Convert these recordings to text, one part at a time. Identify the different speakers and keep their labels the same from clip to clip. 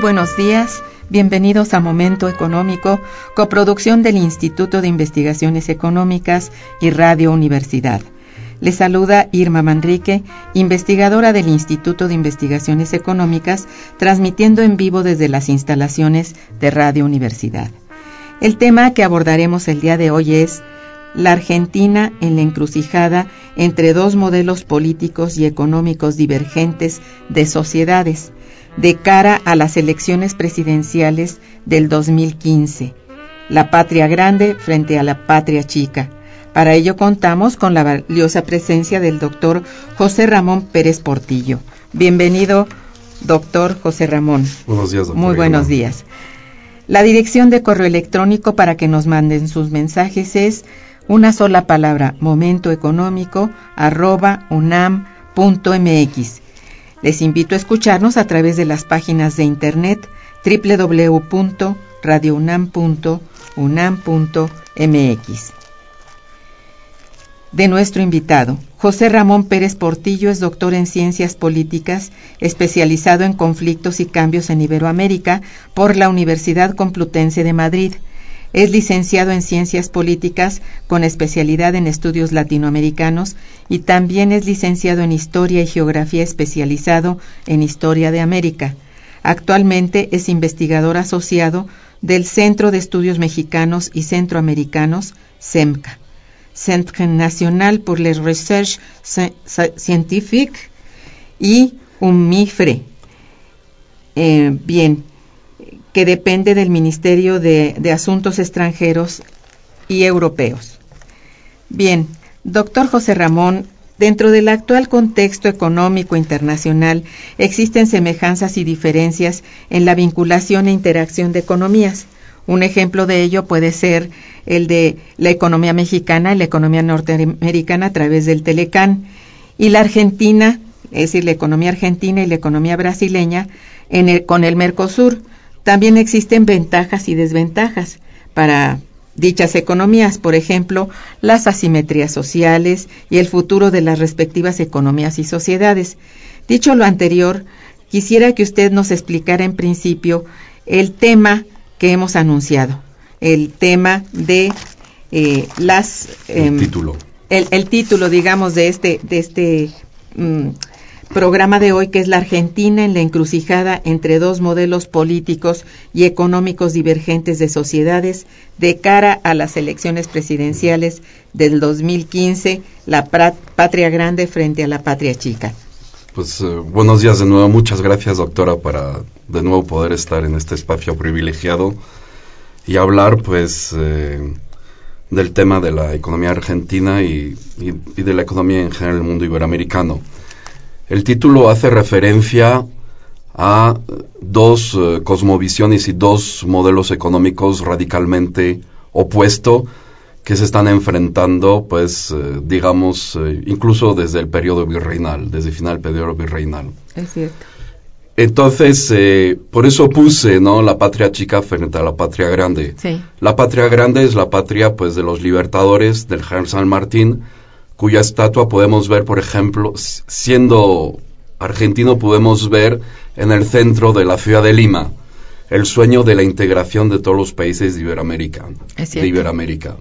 Speaker 1: Buenos días, bienvenidos a Momento Económico, coproducción del Instituto de Investigaciones Económicas y Radio Universidad. Les saluda Irma Manrique, investigadora del Instituto de Investigaciones Económicas, transmitiendo en vivo desde las instalaciones de Radio Universidad. El tema que abordaremos el día de hoy es la Argentina en la encrucijada entre dos modelos políticos y económicos divergentes de sociedades de cara a las elecciones presidenciales del 2015. La patria grande frente a la patria chica. Para ello contamos con la valiosa presencia del doctor José Ramón Pérez Portillo. Bienvenido, doctor José Ramón.
Speaker 2: Buenos días, doctor.
Speaker 1: Muy buenos días. La dirección de correo electrónico para que nos manden sus mensajes es una sola palabra, momentoeconómico, arroba unam.mx. Les invito a escucharnos a través de las páginas de internet www.radiounam.unam.mx. De nuestro invitado, José Ramón Pérez Portillo es doctor en Ciencias Políticas, especializado en conflictos y cambios en Iberoamérica por la Universidad Complutense de Madrid. Es licenciado en Ciencias Políticas con especialidad en estudios latinoamericanos y también es licenciado en Historia y Geografía especializado en Historia de América. Actualmente es investigador asociado del Centro de Estudios Mexicanos y Centroamericanos, CEMCA, Centre National pour les Recherches Scientifiques y UMIFRE. Eh, bien, que depende del Ministerio de, Asuntos Extranjeros y Europeos. Bien, doctor José Ramón, dentro del actual contexto económico internacional existen semejanzas y diferencias en la vinculación e interacción de economías. Un ejemplo de ello puede ser el de la economía mexicana y la economía norteamericana a través del Telecán y la Argentina, es decir, la economía argentina y la economía brasileña en el, con el Mercosur, también existen ventajas y desventajas para dichas economías, por ejemplo, las asimetrías sociales y el futuro de las respectivas economías y sociedades. Dicho lo anterior, quisiera que usted nos explicara en principio el tema que hemos anunciado, el tema de eh, las...
Speaker 2: Eh, el título.
Speaker 1: El, el, título, digamos, de este, de este mm, programa de hoy, que es la Argentina en la encrucijada entre dos modelos políticos y económicos divergentes de sociedades de cara a las elecciones presidenciales del 2015, la patria grande frente a la patria chica.
Speaker 2: Pues eh, buenos días de nuevo, muchas gracias doctora para de nuevo poder estar en este espacio privilegiado y hablar pues eh, del tema de la economía argentina y, y, y de la economía en general del mundo iberoamericano. El título hace referencia a dos uh, cosmovisiones y dos modelos económicos radicalmente opuestos que se están enfrentando, pues, uh, digamos, uh, incluso desde el periodo virreinal, desde el final del periodo virreinal.
Speaker 1: Es cierto.
Speaker 2: Entonces, eh, por eso puse, ¿no? La patria chica frente a la patria grande.
Speaker 1: Sí.
Speaker 2: La patria grande es la patria, pues, de los libertadores del General San Martín, cuya estatua podemos ver, por ejemplo, siendo argentino, podemos ver en el centro de la ciudad de Lima el sueño de la integración de todos los países de Iberoamérica.
Speaker 1: Es
Speaker 2: de. Iberoamérica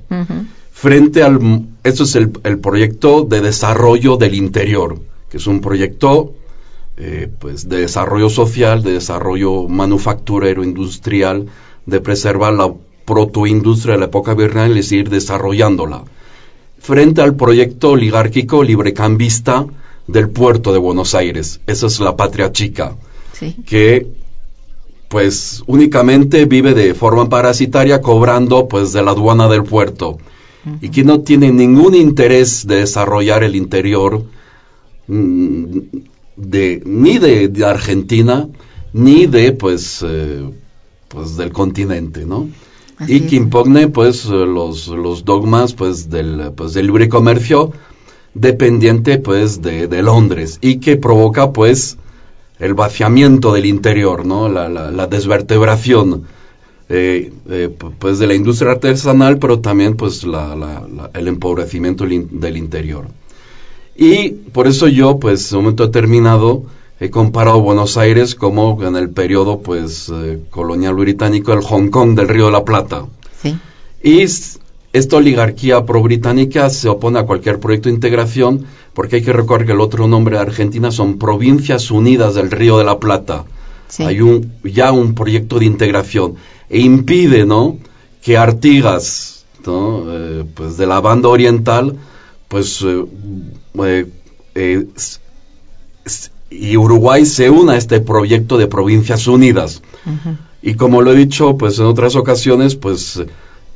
Speaker 2: frente al esto es el, el proyecto de desarrollo del interior que es un proyecto eh, pues de desarrollo social de desarrollo manufacturero industrial de preservar la protoindustria de la época virreinal y seguir desarrollándola frente al proyecto oligárquico librecambista del puerto de Buenos Aires. Esa es la patria chica
Speaker 1: Sí.
Speaker 2: que pues únicamente vive de forma parasitaria cobrando pues de la aduana del puerto. Y que no tiene ningún interés de desarrollar el interior mm, de ni de, de Argentina ni de pues eh, pues del continente no
Speaker 1: Así
Speaker 2: y
Speaker 1: es.
Speaker 2: que impogne pues eh, los, los dogmas pues del pues del libre comercio dependiente pues de, de Londres y que provoca pues el vaciamiento del interior, ¿no? La, la, la desvertebración, eh, eh, pues de la industria artesanal, pero también pues la, la- la- el empobrecimiento del interior. Y por eso yo, pues, en un momento determinado, he comparado Buenos Aires como en el periodo, pues, eh, colonial británico, el Hong Kong del Río de la Plata.
Speaker 1: Sí.
Speaker 2: Y esta oligarquía pro-británica se opone a cualquier proyecto de integración porque hay que recordar que el otro nombre de Argentina son Provincias Unidas del Río de la Plata.
Speaker 1: Sí.
Speaker 2: Hay un, ya un proyecto de integración e impide, ¿no? Que Artigas, ¿no? Eh, pues de la banda oriental, pues eh, y Uruguay se una a este proyecto de Provincias Unidas. Y como lo he dicho, pues en otras ocasiones, pues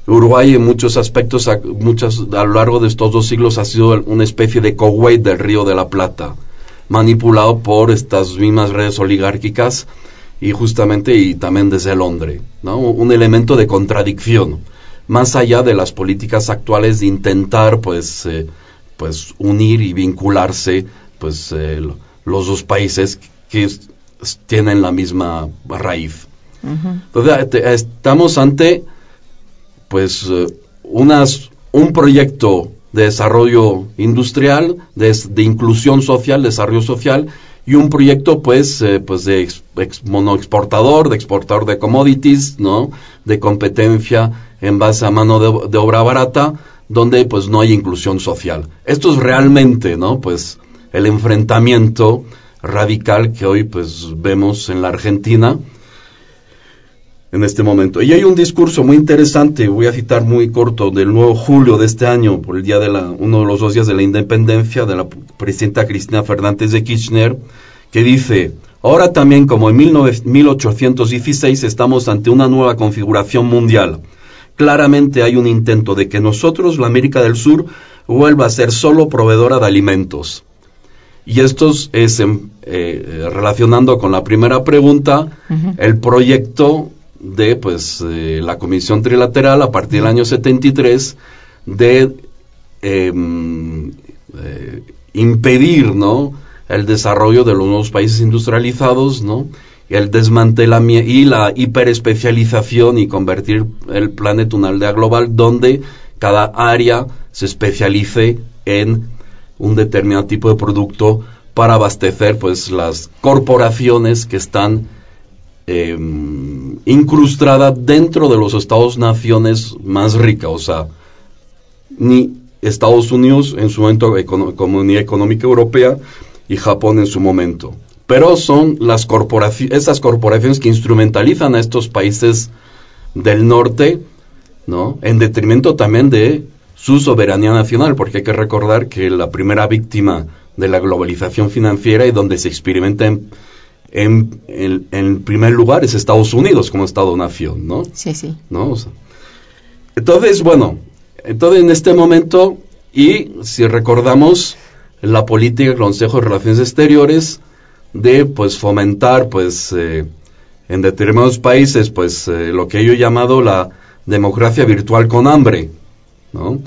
Speaker 2: Uruguay en muchos aspectos, a, muchas, a lo largo de estos dos siglos ha sido una especie de Kuwait del Río de la Plata, manipulado por estas mismas redes oligárquicas y justamente y también desde Londres, ¿no? Un elemento de contradicción, más allá de las políticas actuales de intentar, pues, eh, pues unir y vincularse, pues, eh, los dos países que tienen la misma raíz. Entonces, estamos ante pues eh, unas un proyecto de desarrollo industrial, de, de inclusión social, desarrollo social y un proyecto pues eh, pues de ex, ex- monoexportador, de exportador de commodities, ¿no? De competencia en base a mano de, de obra barata, donde pues no hay inclusión social. Esto es realmente, ¿no? Pues el enfrentamiento radical que hoy pues vemos en la Argentina en este momento. Y hay un discurso muy interesante, voy a citar muy corto, del 9 de julio de este año, por el día de la, uno de los dos días de la independencia, de la presidenta Cristina Fernández de Kirchner, que dice, ahora también como en 19 1816 estamos ante una nueva configuración mundial. Claramente hay un intento de que nosotros, la América del Sur, vuelva a ser solo proveedora de alimentos. Y esto es em, eh, relacionando con la primera pregunta, el proyecto de pues eh, la Comisión Trilateral a partir del año 73 de em, eh, impedir ¿no? el desarrollo de los nuevos países industrializados ¿no? el desmantelamiento y la hiperespecialización y convertir el planeta en una aldea global donde cada área se especialice en un determinado tipo de producto para abastecer pues las corporaciones que están eh, incrustada dentro de los estados naciones más ricas, o sea, ni Estados Unidos en su momento Comunidad Económica Europea y Japón en su momento. Pero son las corporaciones, esas corporaciones que instrumentalizan a estos países del norte, ¿no? En detrimento también de su soberanía nacional, porque hay que recordar que la primera víctima de la globalización financiera y donde se experimenta en, en, en- en primer lugar es Estados Unidos como Estado-nación, ¿no?
Speaker 1: Sí, sí.
Speaker 2: ¿no? O sea, entonces, bueno, entonces en este momento, y si recordamos la política del Consejo de Relaciones Exteriores de pues fomentar pues eh, en determinados países pues eh, lo que yo he llamado la democracia virtual con hambre, ¿no?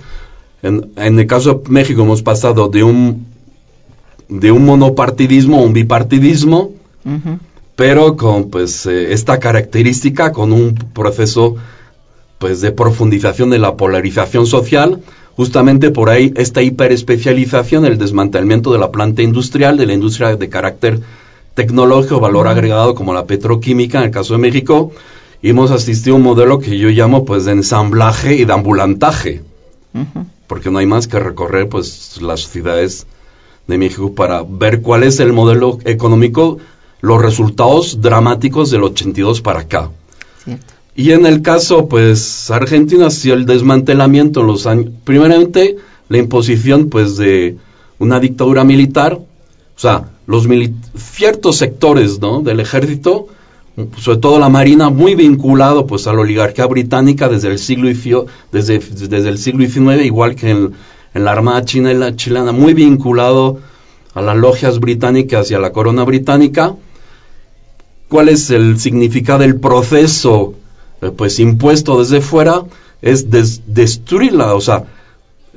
Speaker 2: En, en el caso de México hemos pasado de un de un monopartidismo a un bipartidismo, pero con pues eh, esta característica, con un proceso pues de profundización de la polarización social, justamente por ahí esta hiperespecialización, el desmantelamiento de la planta industrial, de la industria de carácter tecnológico, valor agregado como la petroquímica en el caso de México, y hemos asistido a un modelo que yo llamo pues de ensamblaje y de ambulantaje, porque no hay más que recorrer pues las ciudades de México para ver cuál es el modelo económico, los resultados dramáticos del 82 para acá. Y en el caso, pues, Argentina, si el desmantelamiento en los años, primeramente, la imposición, pues, de una dictadura militar, o sea, los ciertos sectores, ¿no?, del ejército, sobre todo la marina, muy vinculado, pues, a la oligarquía británica desde el siglo, desde, desde el siglo XIX, igual que en, en la Armada China y la chilena, muy vinculado a las logias británicas y a la corona británica. ¿Cuál es el significado del proceso eh, pues impuesto desde fuera es destruirla, o sea,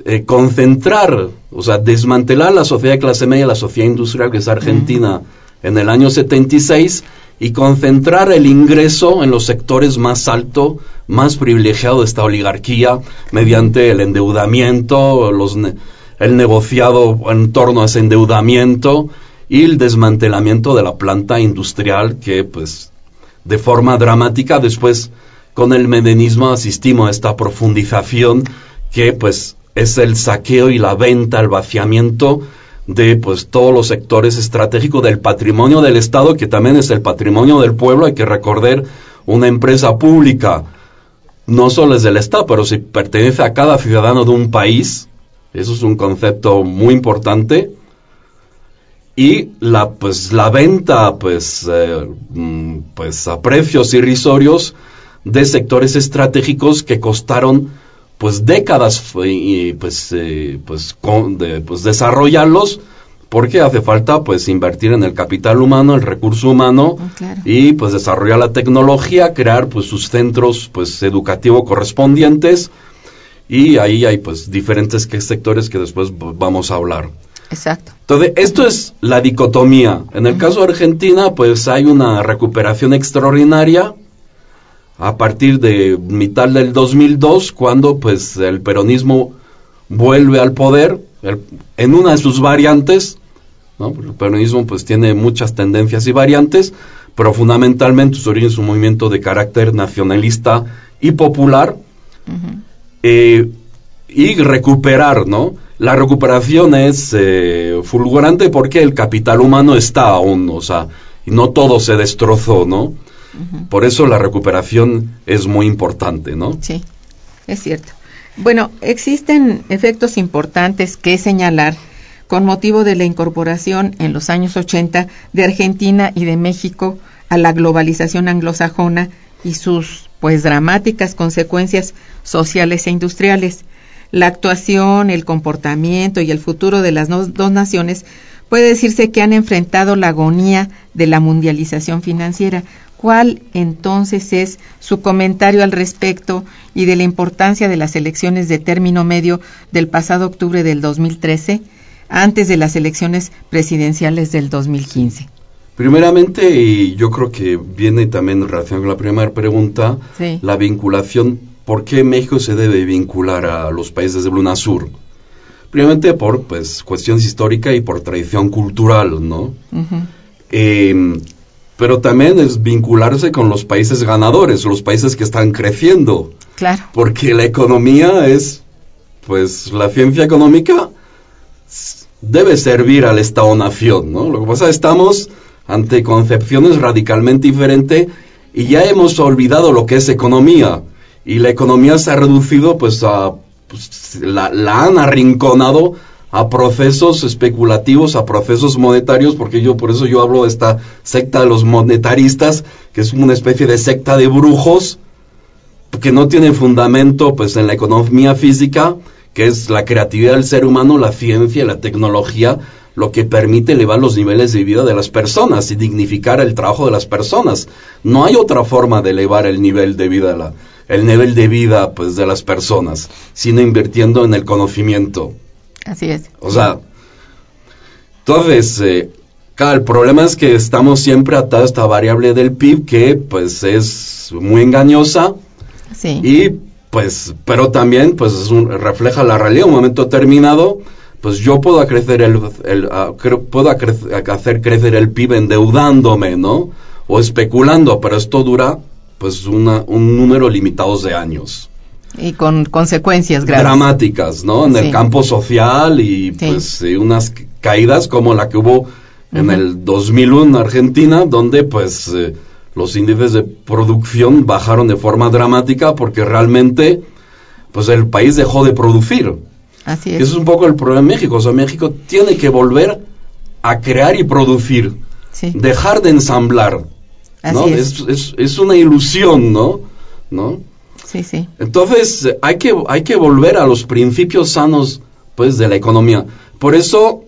Speaker 2: eh, concentrar, o sea, desmantelar la sociedad de clase media, la sociedad industrial que es Argentina en el año 76 y concentrar el ingreso en los sectores más altos, más privilegiados de esta oligarquía mediante el endeudamiento, los el negociado en torno a ese endeudamiento y el desmantelamiento de la planta industrial que pues de forma dramática después con el medenismo asistimos a esta profundización que pues es el saqueo y la venta, el vaciamiento de pues todos los sectores estratégicos del patrimonio del Estado, que también es el patrimonio del pueblo, hay que recordar una empresa pública, no solo es del Estado, pero si pertenece a cada ciudadano de un país, eso es un concepto muy importante, y la pues la venta pues eh, mm, pues a precios irrisorios de sectores estratégicos que costaron pues décadas y pues eh, pues, pues desarrollarlos porque hace falta pues invertir en el capital humano, el recurso humano oh, y pues desarrollar la tecnología, crear pues sus centros pues educativos correspondientes y ahí hay pues diferentes sectores que después vamos a hablar.
Speaker 1: Exacto.
Speaker 2: Entonces, esto es la dicotomía. En el caso de Argentina, pues hay una recuperación extraordinaria a partir de mitad del 2002, cuando pues el peronismo vuelve al poder en una de sus variantes, el peronismo pues tiene muchas tendencias y variantes, pero fundamentalmente su origen es un movimiento de carácter nacionalista y popular, eh, y recuperar, ¿no? La recuperación es eh, fulgurante porque el capital humano está aún, o sea, y no todo se destrozó, ¿no? Por eso la recuperación es muy importante, ¿no?
Speaker 1: Sí, es cierto. Bueno, existen efectos importantes que señalar con motivo de la incorporación en los años 80 de Argentina y de México a la globalización anglosajona y sus pues dramáticas consecuencias sociales e industriales. La actuación, el comportamiento y el futuro de las dos naciones puede decirse que han enfrentado la agonía de la mundialización financiera, ¿Cuál entonces es su comentario al respecto y de la importancia de las elecciones de término medio del pasado octubre del 2013 antes de las elecciones presidenciales del 2015?
Speaker 2: Primeramente, y yo creo que viene también en relación con la primera pregunta, la vinculación, ¿por qué México se debe vincular a los países de Sur? Primeramente por pues cuestiones históricas y por tradición cultural, ¿no? Pero también es vincularse con los países ganadores, los países que están creciendo.
Speaker 1: Claro.
Speaker 2: Porque la economía es, pues la ciencia económica debe servir al Estado-nación, ¿no? Lo que pasa es que estamos ante concepciones radicalmente diferentes y ya hemos olvidado lo que es economía. Y la economía se ha reducido, pues, a, pues, la, la han arrinconado a procesos especulativos, a procesos monetarios, porque yo por eso yo hablo de esta secta de los monetaristas, que es una especie de secta de brujos que no tiene fundamento pues en la economía física, que es la creatividad del ser humano, la ciencia, la tecnología, lo que permite elevar los niveles de vida de las personas y dignificar el trabajo de las personas. No hay otra forma de elevar el nivel de vida, la, el nivel de vida pues de las personas, sino invirtiendo en el conocimiento.
Speaker 1: Así es.
Speaker 2: O sea, entonces, eh, Claro, el problema es que estamos siempre atados a esta variable del PIB que pues es muy engañosa
Speaker 1: Sí.
Speaker 2: y pues, pero también pues es un- refleja la realidad. Un momento determinado, pues yo puedo crecer el, el- ah, cre- puedo hacer crecer el PIB endeudándome, ¿no? O especulando, pero esto dura pues una, un número limitado de años.
Speaker 1: Y con consecuencias graves.
Speaker 2: Dramáticas, ¿no? En
Speaker 1: Sí.
Speaker 2: el campo social y
Speaker 1: Sí.
Speaker 2: pues unas caídas como la que hubo en
Speaker 1: Ujú.
Speaker 2: el 2001 en Argentina, donde pues eh, los índices de producción bajaron de forma dramática porque realmente pues el país dejó de producir.
Speaker 1: Así
Speaker 2: Y
Speaker 1: es.
Speaker 2: Eso es un poco el problema en México. O sea, México tiene que volver a crear y producir,
Speaker 1: Sí.
Speaker 2: dejar de ensamblar. ¿no?
Speaker 1: Así es.
Speaker 2: Es, es- es una ilusión, ¿no? ¿no?
Speaker 1: Sí, sí.
Speaker 2: Entonces, hay que, hay que volver a los principios sanos, pues, de la economía. Por eso,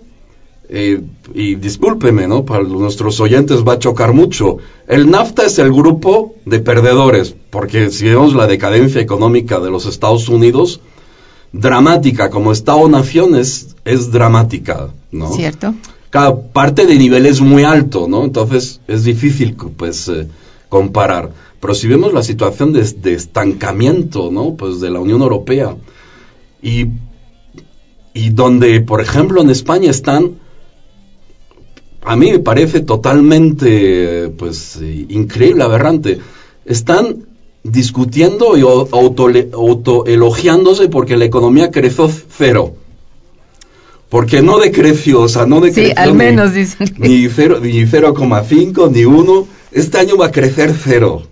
Speaker 2: eh, y discúlpeme, ¿no? Para nuestros oyentes va a chocar mucho. El NAFTA es el grupo de perdedores, porque si vemos la decadencia económica de los Estados Unidos, dramática, como Estado-nación es, es dramática, ¿no?
Speaker 1: ¿Cierto?
Speaker 2: cada parte de nivel es muy alto, ¿no? Entonces es difícil, pues, eh, comparar. Pero si vemos la situación de, de estancamiento, ¿no? Pues de la Unión Europea y, y donde, por ejemplo, en España están, a mí me parece totalmente, pues, eh, increíble, aberrante, están discutiendo y autoelogiándose porque la economía creció cero. Porque no decreció, o sea, no decreció.
Speaker 1: Sí, al
Speaker 2: ni-
Speaker 1: menos dicen que-
Speaker 2: Ni cero- ni 0,5, ni 1. Este año va a crecer cero.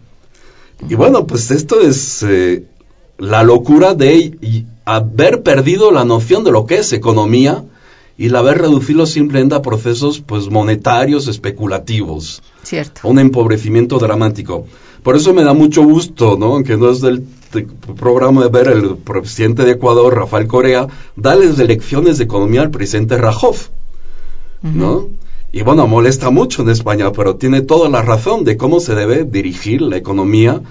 Speaker 2: Y bueno, pues esto es eh, la locura de haber perdido la noción de lo que es economía y el haber reducido simplemente a procesos pues monetarios especulativos
Speaker 1: Cierto.
Speaker 2: un empobrecimiento dramático. Por eso me da mucho gusto, ¿no? Aunque no es del de- programa de ver el presidente de Ecuador, Rafael Corea, darles lecciones de economía al presidente Rajov, ¿no? Y bueno, molesta mucho en España, pero tiene toda la razón de cómo se debe dirigir la economía.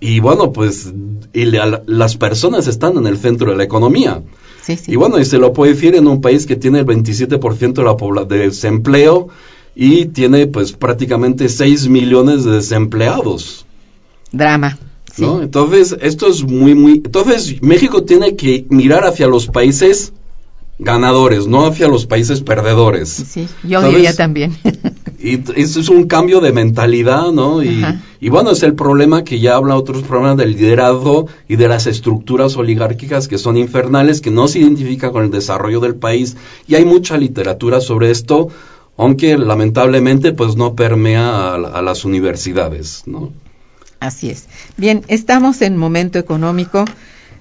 Speaker 2: Y bueno, pues y la- las personas están en el centro de la economía.
Speaker 1: Sí, sí.
Speaker 2: Y bueno, y se lo puede decir en un país que tiene el 27% de la de desempleo y tiene pues prácticamente 6 millones de desempleados,
Speaker 1: Drama. Sí.
Speaker 2: ¿no? Entonces, esto es muy, muy... Entonces, México tiene que mirar hacia los países ganadores, no hacia los países perdedores.
Speaker 1: Sí, yo
Speaker 2: ¿Sabes?
Speaker 1: diría también.
Speaker 2: Y eso es un cambio de mentalidad, ¿no? Y, bueno, es el problema que ya habla otros problemas del liderazgo y de las estructuras oligárquicas que son infernales, que no se identifican con el desarrollo del país. Y hay mucha literatura sobre esto, aunque lamentablemente pues no permea a, a las universidades, ¿no?
Speaker 1: Así es. Bien, estamos en momento económico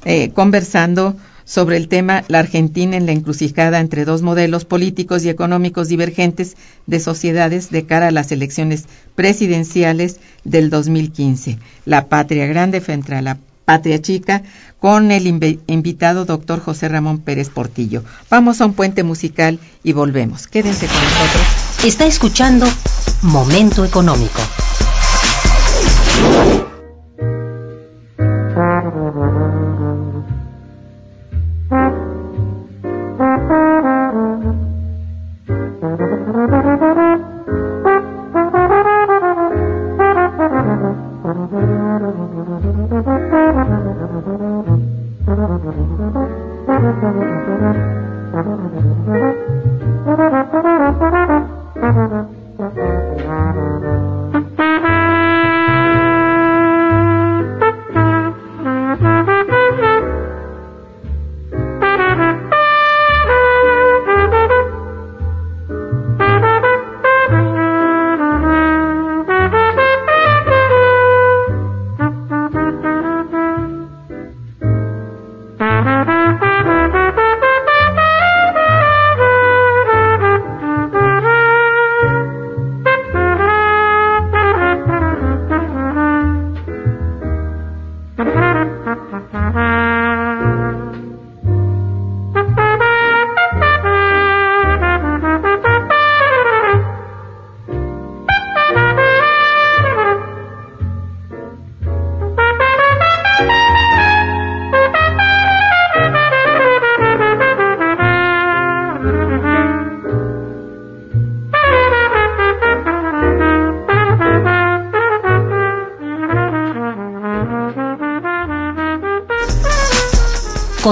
Speaker 1: eh, conversando sobre el tema la Argentina en la encrucijada entre dos modelos políticos y económicos divergentes de sociedades de cara a las elecciones presidenciales del 2015. La patria grande frente a la patria chica con el invi- invitado doctor José Ramón Pérez Portillo. Vamos a un puente musical y volvemos. Quédense con nosotros.
Speaker 3: Está escuchando Momento Económico.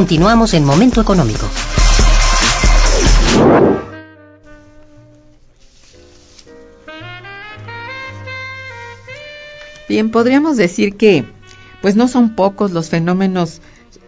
Speaker 3: Continuamos en Momento Económico.
Speaker 1: Bien, podríamos decir que pues no son pocos los fenómenos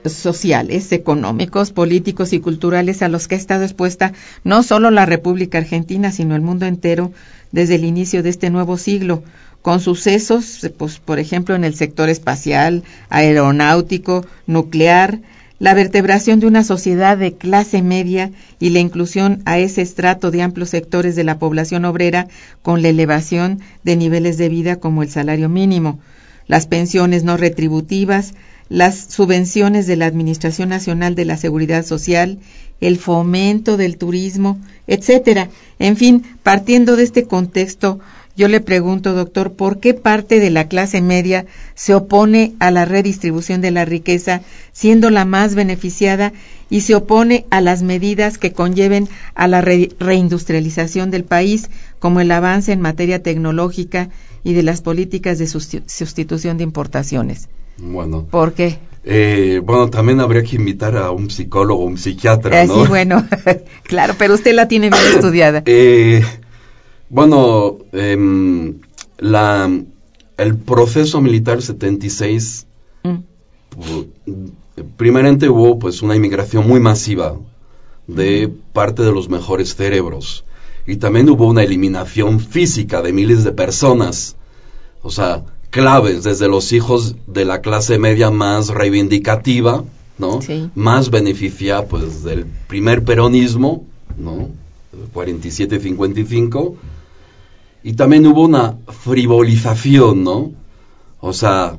Speaker 1: sociales, económicos, políticos y culturales a los que ha estado expuesta no solo la República Argentina, sino el mundo entero desde el inicio de este nuevo siglo, con sucesos, pues, por ejemplo, en el sector espacial, aeronáutico, nuclear, la vertebración de una sociedad de clase media y la inclusión a ese estrato de amplios sectores de la población obrera con la elevación de niveles de vida como el salario mínimo, las pensiones no retributivas, las subvenciones de la Administración Nacional de la Seguridad Social, el fomento del turismo, etcétera. En fin, partiendo de este contexto, yo le pregunto, doctor, ¿por qué parte de la clase media se opone a la redistribución de la riqueza, siendo la más beneficiada, y se opone a las medidas que conlleven a la reindustrialización del país, como el avance en materia tecnológica y de las políticas de sustitución de importaciones?
Speaker 2: Bueno.
Speaker 1: ¿Por qué?
Speaker 2: Eh, bueno, también habría que invitar a un psicólogo, un psiquiatra,
Speaker 1: ¿no? sí, bueno, claro, pero usted la tiene bien estudiada.
Speaker 2: Eh, bueno, eh, la, el proceso militar 76, mm. primeramente hubo pues una inmigración muy masiva de parte de los mejores cerebros y también hubo una eliminación física de miles de personas. O sea, claves, desde los hijos de la clase media más reivindicativa, ¿no? Más beneficia, pues, del primer peronismo, ¿no? 47-55. Y también hubo una frivolización, ¿no? O sea,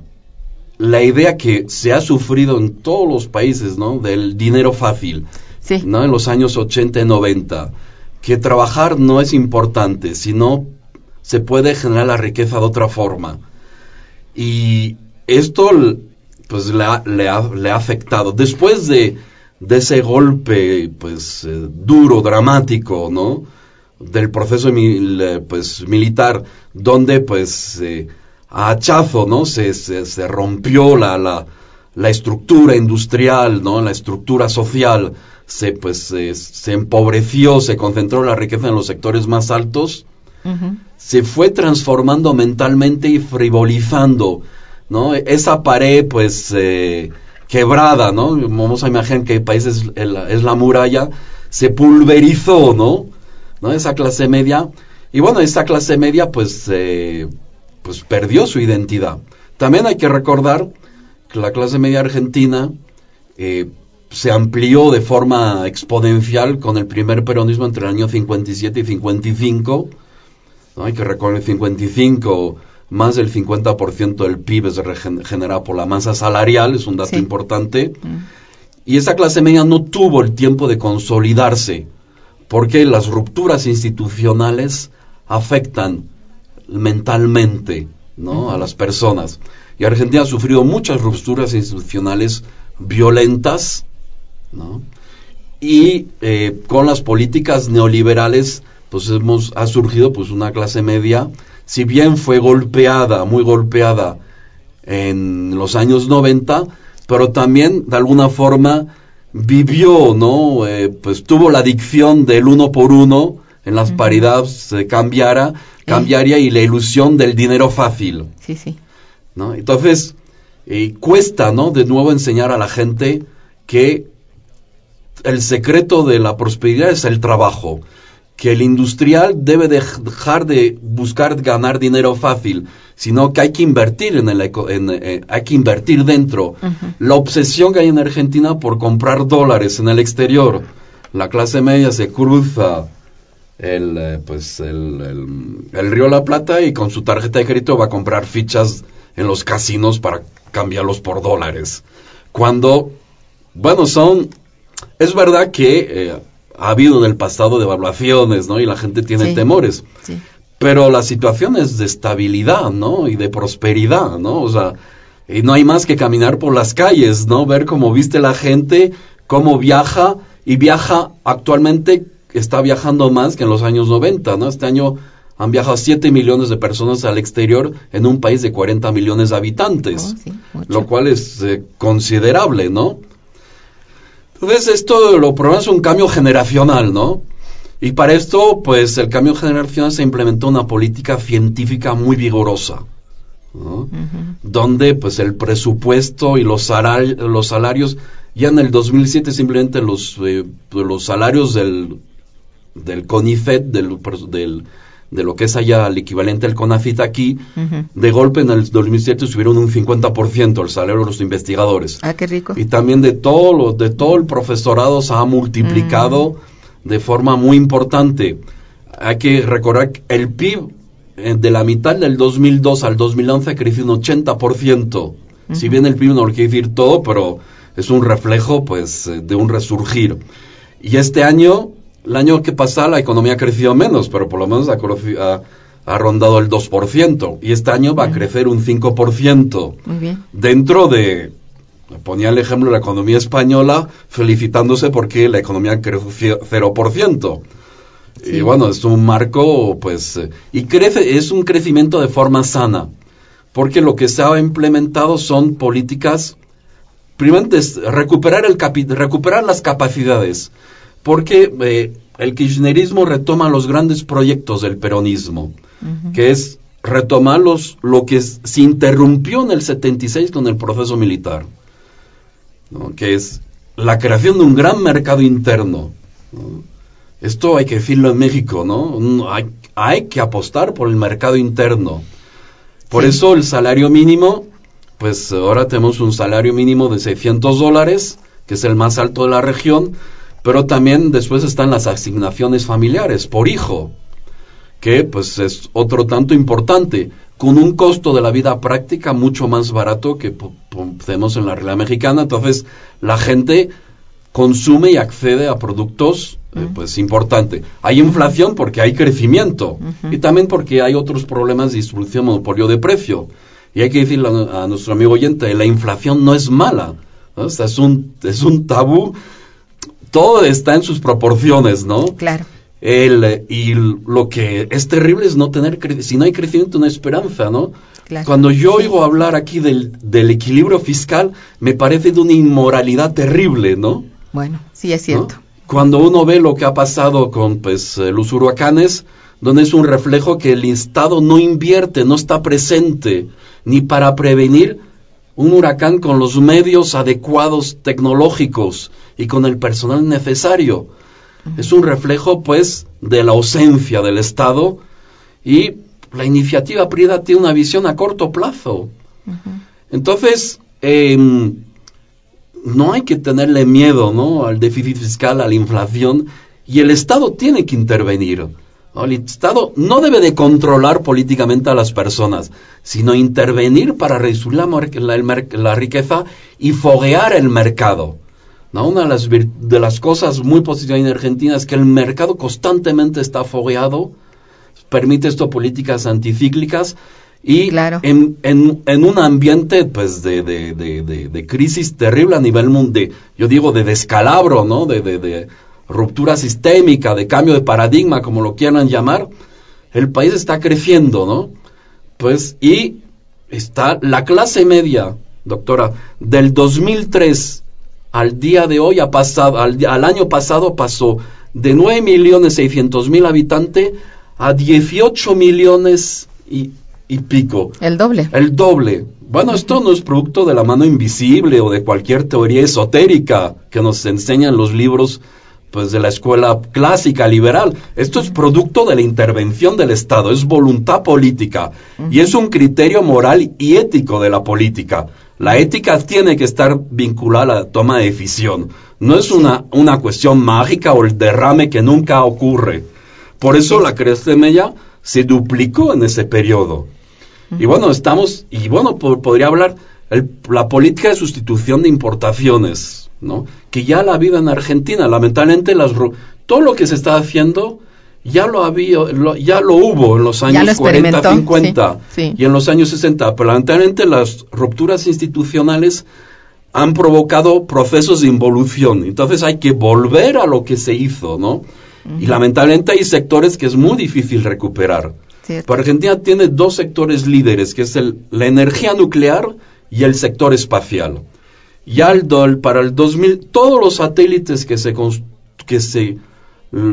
Speaker 2: la idea que se ha sufrido en todos los países, ¿no? Del dinero fácil, sí. ¿no? En los años 80 y 90, que trabajar no es importante, sino se puede generar la riqueza de otra forma. Y esto pues le ha, le ha, afectado. Después de, de, ese golpe pues eh, duro, dramático, ¿no? Del proceso pues, militar, donde pues eh, a hachazo, ¿no? Se, se, rompió la, la, la, estructura industrial, ¿no? La estructura social, se pues se empobreció, se concentró la riqueza en los sectores más altos se fue transformando mentalmente y frivolizando, ¿no? Esa pared, pues, eh, quebrada, ¿no? Vamos a imaginar que el país es, la muralla, se pulverizó, ¿no? ¿No? Esa clase media. Y bueno, esa clase media, pues, eh, pues perdió su identidad. También hay que recordar que la clase media argentina eh, se amplió de forma exponencial con el primer peronismo entre el año 57 y 55 hay que recordar el 55, más del 50% del PIB es generado por la masa salarial, es un dato importante. Mm. Y esa clase media no tuvo el tiempo de consolidarse, porque las rupturas institucionales afectan mentalmente ¿no? a las personas. Y Argentina ha sufrido muchas rupturas institucionales violentas, ¿no? y eh, con las políticas neoliberales pues hemos, ha surgido pues una clase media, si bien fue golpeada, muy golpeada en los años 90, pero también de alguna forma vivió, ¿no? Eh, pues tuvo la adicción del uno por uno, en las paridades se cambiara, cambiaría y la ilusión del dinero fácil.
Speaker 1: Sí, sí.
Speaker 2: ¿no? Entonces, eh, cuesta, ¿no? De nuevo enseñar a la gente que el secreto de la prosperidad es el trabajo que el industrial debe dejar de buscar ganar dinero fácil, sino que hay que invertir en el en, eh, hay que invertir dentro. La obsesión que hay en Argentina por comprar dólares en el exterior, la clase media se cruza el eh, pues el, el, río La Plata y con su tarjeta de crédito va a comprar fichas en los casinos para cambiarlos por dólares. Cuando bueno son es verdad que eh, ha habido en el pasado devaluaciones, ¿no? Y la gente tiene temores. Pero la situación es de estabilidad, ¿no? Y de prosperidad, ¿no? O sea, y no hay más que caminar por las calles, ¿no? Ver cómo viste la gente, cómo viaja, y viaja actualmente, está viajando más que en los años 90, ¿no? Este año han viajado 7 millones de personas al exterior en un país de 40 millones de habitantes, oh, lo cual es eh, considerable, ¿no? Entonces esto lo problema es un cambio generacional, ¿no? Y para esto, pues el cambio generacional se implementó una política científica muy vigorosa, ¿no? donde pues el presupuesto y los, salarios, los salarios, ya en el 2007 simplemente los, eh, los salarios del, del CONIFET, del, del, de lo que es allá el equivalente al CONAFIT aquí, de golpe en el 2007 subieron un 50% el salario de los investigadores.
Speaker 1: Ah, qué rico.
Speaker 2: Y también de todo, lo, de todo el profesorado se ha multiplicado de forma muy importante. Hay que recordar que el PIB eh, de la mitad del 2002 al 2011 creció un 80%. Si bien el PIB no lo quiere decir todo, pero es un reflejo pues eh, de un resurgir. Y este año, el año que pasa, la economía ha crecido menos, pero por lo menos ha, ha- ha rondado el 2%. Y este año va a crecer un 5%
Speaker 1: Muy bien.
Speaker 2: dentro de, ponía el ejemplo de la economía española, felicitándose porque la economía creció 0%. Y bueno, es un marco, pues, eh, y crece, es un crecimiento de forma sana, porque lo que se ha implementado son políticas, primero recuperar, el recuperar las capacidades, porque eh, el kirchnerismo retoma los grandes proyectos del peronismo, que es retomar los, lo que se interrumpió en el 76 con el proceso militar, ¿no? que es la creación de un gran mercado interno. ¿no? Esto hay que decirlo en México, ¿no? No, Hay, hay que apostar por el mercado interno. Por
Speaker 1: Sí.
Speaker 2: eso el salario mínimo, pues ahora tenemos un salario mínimo de 600 dólares, que es el más alto de la región, pero también después están las asignaciones familiares por hijo, que pues es otro tanto importante, con un costo de la vida práctica mucho más barato que tenemos en la realidad mexicana. Entonces la gente consume y accede a productos eh, pues importante. Hay inflación porque hay crecimiento y también porque hay otros problemas de distribución monopolio de precio. Y hay que decirle a, a nuestro amigo oyente, la inflación no es mala. ¿no? O sea, es un, es un tabú. Todo está en sus proporciones, ¿no?
Speaker 1: Claro.
Speaker 2: El, y lo que es terrible es no tener, si no hay crecimiento, no hay esperanza, ¿no?
Speaker 1: Claro.
Speaker 2: Cuando yo oigo hablar aquí del, del equilibrio fiscal, me parece de una inmoralidad terrible, ¿no?
Speaker 1: Bueno, sí es cierto.
Speaker 2: ¿no? Cuando uno ve lo que ha pasado con pues, los huracanes, donde es un reflejo que el Estado no invierte, no está presente, ni para prevenir un huracán con los medios adecuados tecnológicos y con el personal necesario. Es un reflejo, pues, de la ausencia del Estado y la iniciativa privada tiene una visión a corto plazo. Entonces, em, no hay que tenerle miedo ¿no? al déficit fiscal, a la inflación, y el Estado tiene que intervenir. El Estado no debe de controlar políticamente a las personas, sino intervenir para reducir la, la- riqueza y foguear el mercado. ¿no? Una de las, de las cosas muy positivas en Argentina es que el mercado constantemente está fogueado, permite esto políticas anticíclicas y
Speaker 1: Claro.
Speaker 2: en, en, en un ambiente pues de, de, de, crisis terrible a nivel mundial, yo digo de descalabro, ¿no? De ruptura sistémica, de cambio de paradigma, como lo quieran llamar, el país está creciendo, ¿no? Pues y está la clase media, doctora, del 2003 al día de hoy ha pasado, al, al año pasado pasó de 9 millones 600 mil habitantes a 18 millones y, y pico.
Speaker 1: El doble.
Speaker 2: El doble. Bueno, esto no es producto de la mano invisible o de cualquier teoría esotérica que nos enseñan los libros pues de la escuela clásica liberal. Esto es producto de la intervención del Estado, es voluntad política y es un criterio moral y ético de la política. La ética tiene que estar vinculada a la toma de decisión. No es una, una cuestión mágica o el derrame que nunca ocurre. Por eso la media se duplicó en ese periodo. Y bueno, estamos, y bueno, po- podría hablar el- la política de sustitución de importaciones, ¿no? Que ya la vida en Argentina, lamentablemente, las, todo lo que se está haciendo ya lo había, lo- ya lo hubo en los años
Speaker 1: lo
Speaker 2: 40,
Speaker 1: experimentó,
Speaker 2: 50
Speaker 1: sí, sí.
Speaker 2: y en los años 60. Pero lamentablemente las rupturas institucionales han provocado procesos de involución. Entonces hay que volver a lo que se hizo, ¿no? Y lamentablemente hay sectores que es muy difícil recuperar.
Speaker 1: Cierto.
Speaker 2: Pero Argentina tiene dos sectores líderes, que es el- la energía nuclear y el sector espacial. Ya el, dol- para el 2000, todos los satélites que se, que se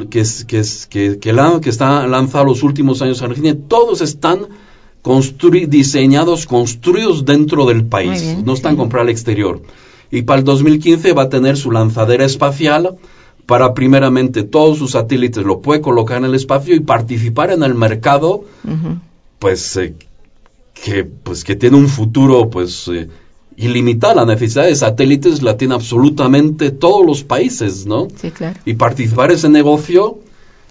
Speaker 2: que, que, que, que, que están lanzados los últimos años en Argentina, todos están diseñados, construidos dentro del país,
Speaker 1: bien,
Speaker 2: no están
Speaker 1: sí.
Speaker 2: comprados al exterior. Y para el 2015 va a tener su lanzadera espacial para primeramente todos sus satélites lo puede colocar en el espacio y participar en el mercado pues eh, que pues que tiene un futuro pues eh, ilimitado. La necesidad de satélites la tiene absolutamente todos los países no
Speaker 1: Sí, claro.
Speaker 2: y participar en ese negocio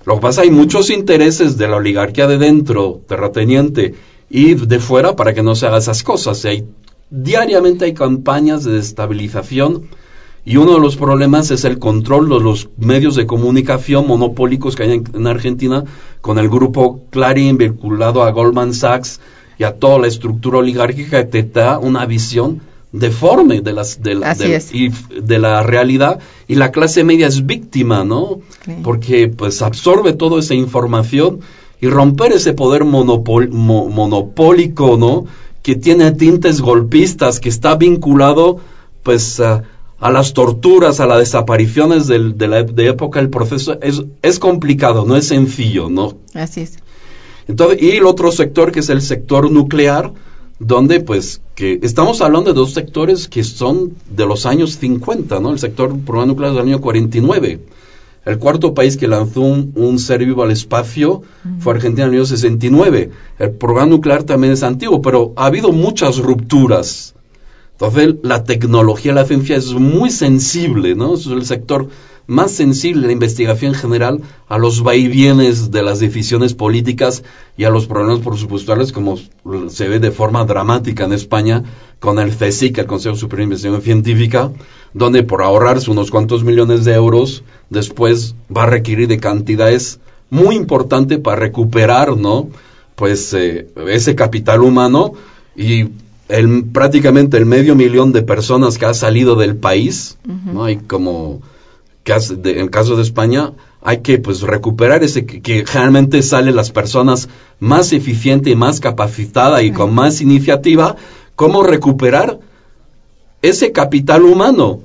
Speaker 2: lo que pasa hay muchos intereses de la oligarquía de dentro terrateniente y de fuera para que no se haga esas cosas. Y hay diariamente hay campañas de desestabilización y uno de los problemas es el control de los medios de comunicación monopólicos que hay en, en Argentina con el grupo Clarín vinculado a Goldman Sachs y a toda la estructura oligárquica que te da una visión deforme de las de la,
Speaker 1: Así
Speaker 2: de-
Speaker 1: es.
Speaker 2: y f- de la realidad y la clase media es víctima, ¿no? Porque pues absorbe toda esa información y romper ese poder monopol- mo- monopólico, ¿no? Que tiene tintes golpistas, que está vinculado pues a, a las torturas, a las desapariciones del- de la de época del proceso, es, es complicado, no es sencillo, ¿no?
Speaker 1: Así es.
Speaker 2: Entonces, y el otro sector que es el sector nuclear, donde pues que estamos hablando de dos sectores que son de los años 50, ¿no? El sector programa nuclear del año 49. El cuarto país que lanzó un, un ser vivo al espacio fue Argentina en el año 69. El programa nuclear también es antiguo, pero ha habido muchas rupturas. Entonces, la tecnología, la ciencia es muy sensible, ¿no? Es el sector más sensible la investigación en general a los vaivienes de las decisiones políticas y a los problemas presupuestales, como se ve de forma dramática en España con el CSIC, el Consejo Superior de Investigación Científica, donde por ahorrarse unos cuantos millones de euros, después va a requerir de cantidades muy importantes para recuperar, ¿no? Pues eh, ese capital humano y el, prácticamente el medio millón de personas que ha salido del país, ¿no? Hay como, en el caso de España, hay que pues recuperar ese que, que generalmente salen las personas más eficientes y más capacitadas y con más iniciativa, cómo recuperar ese capital humano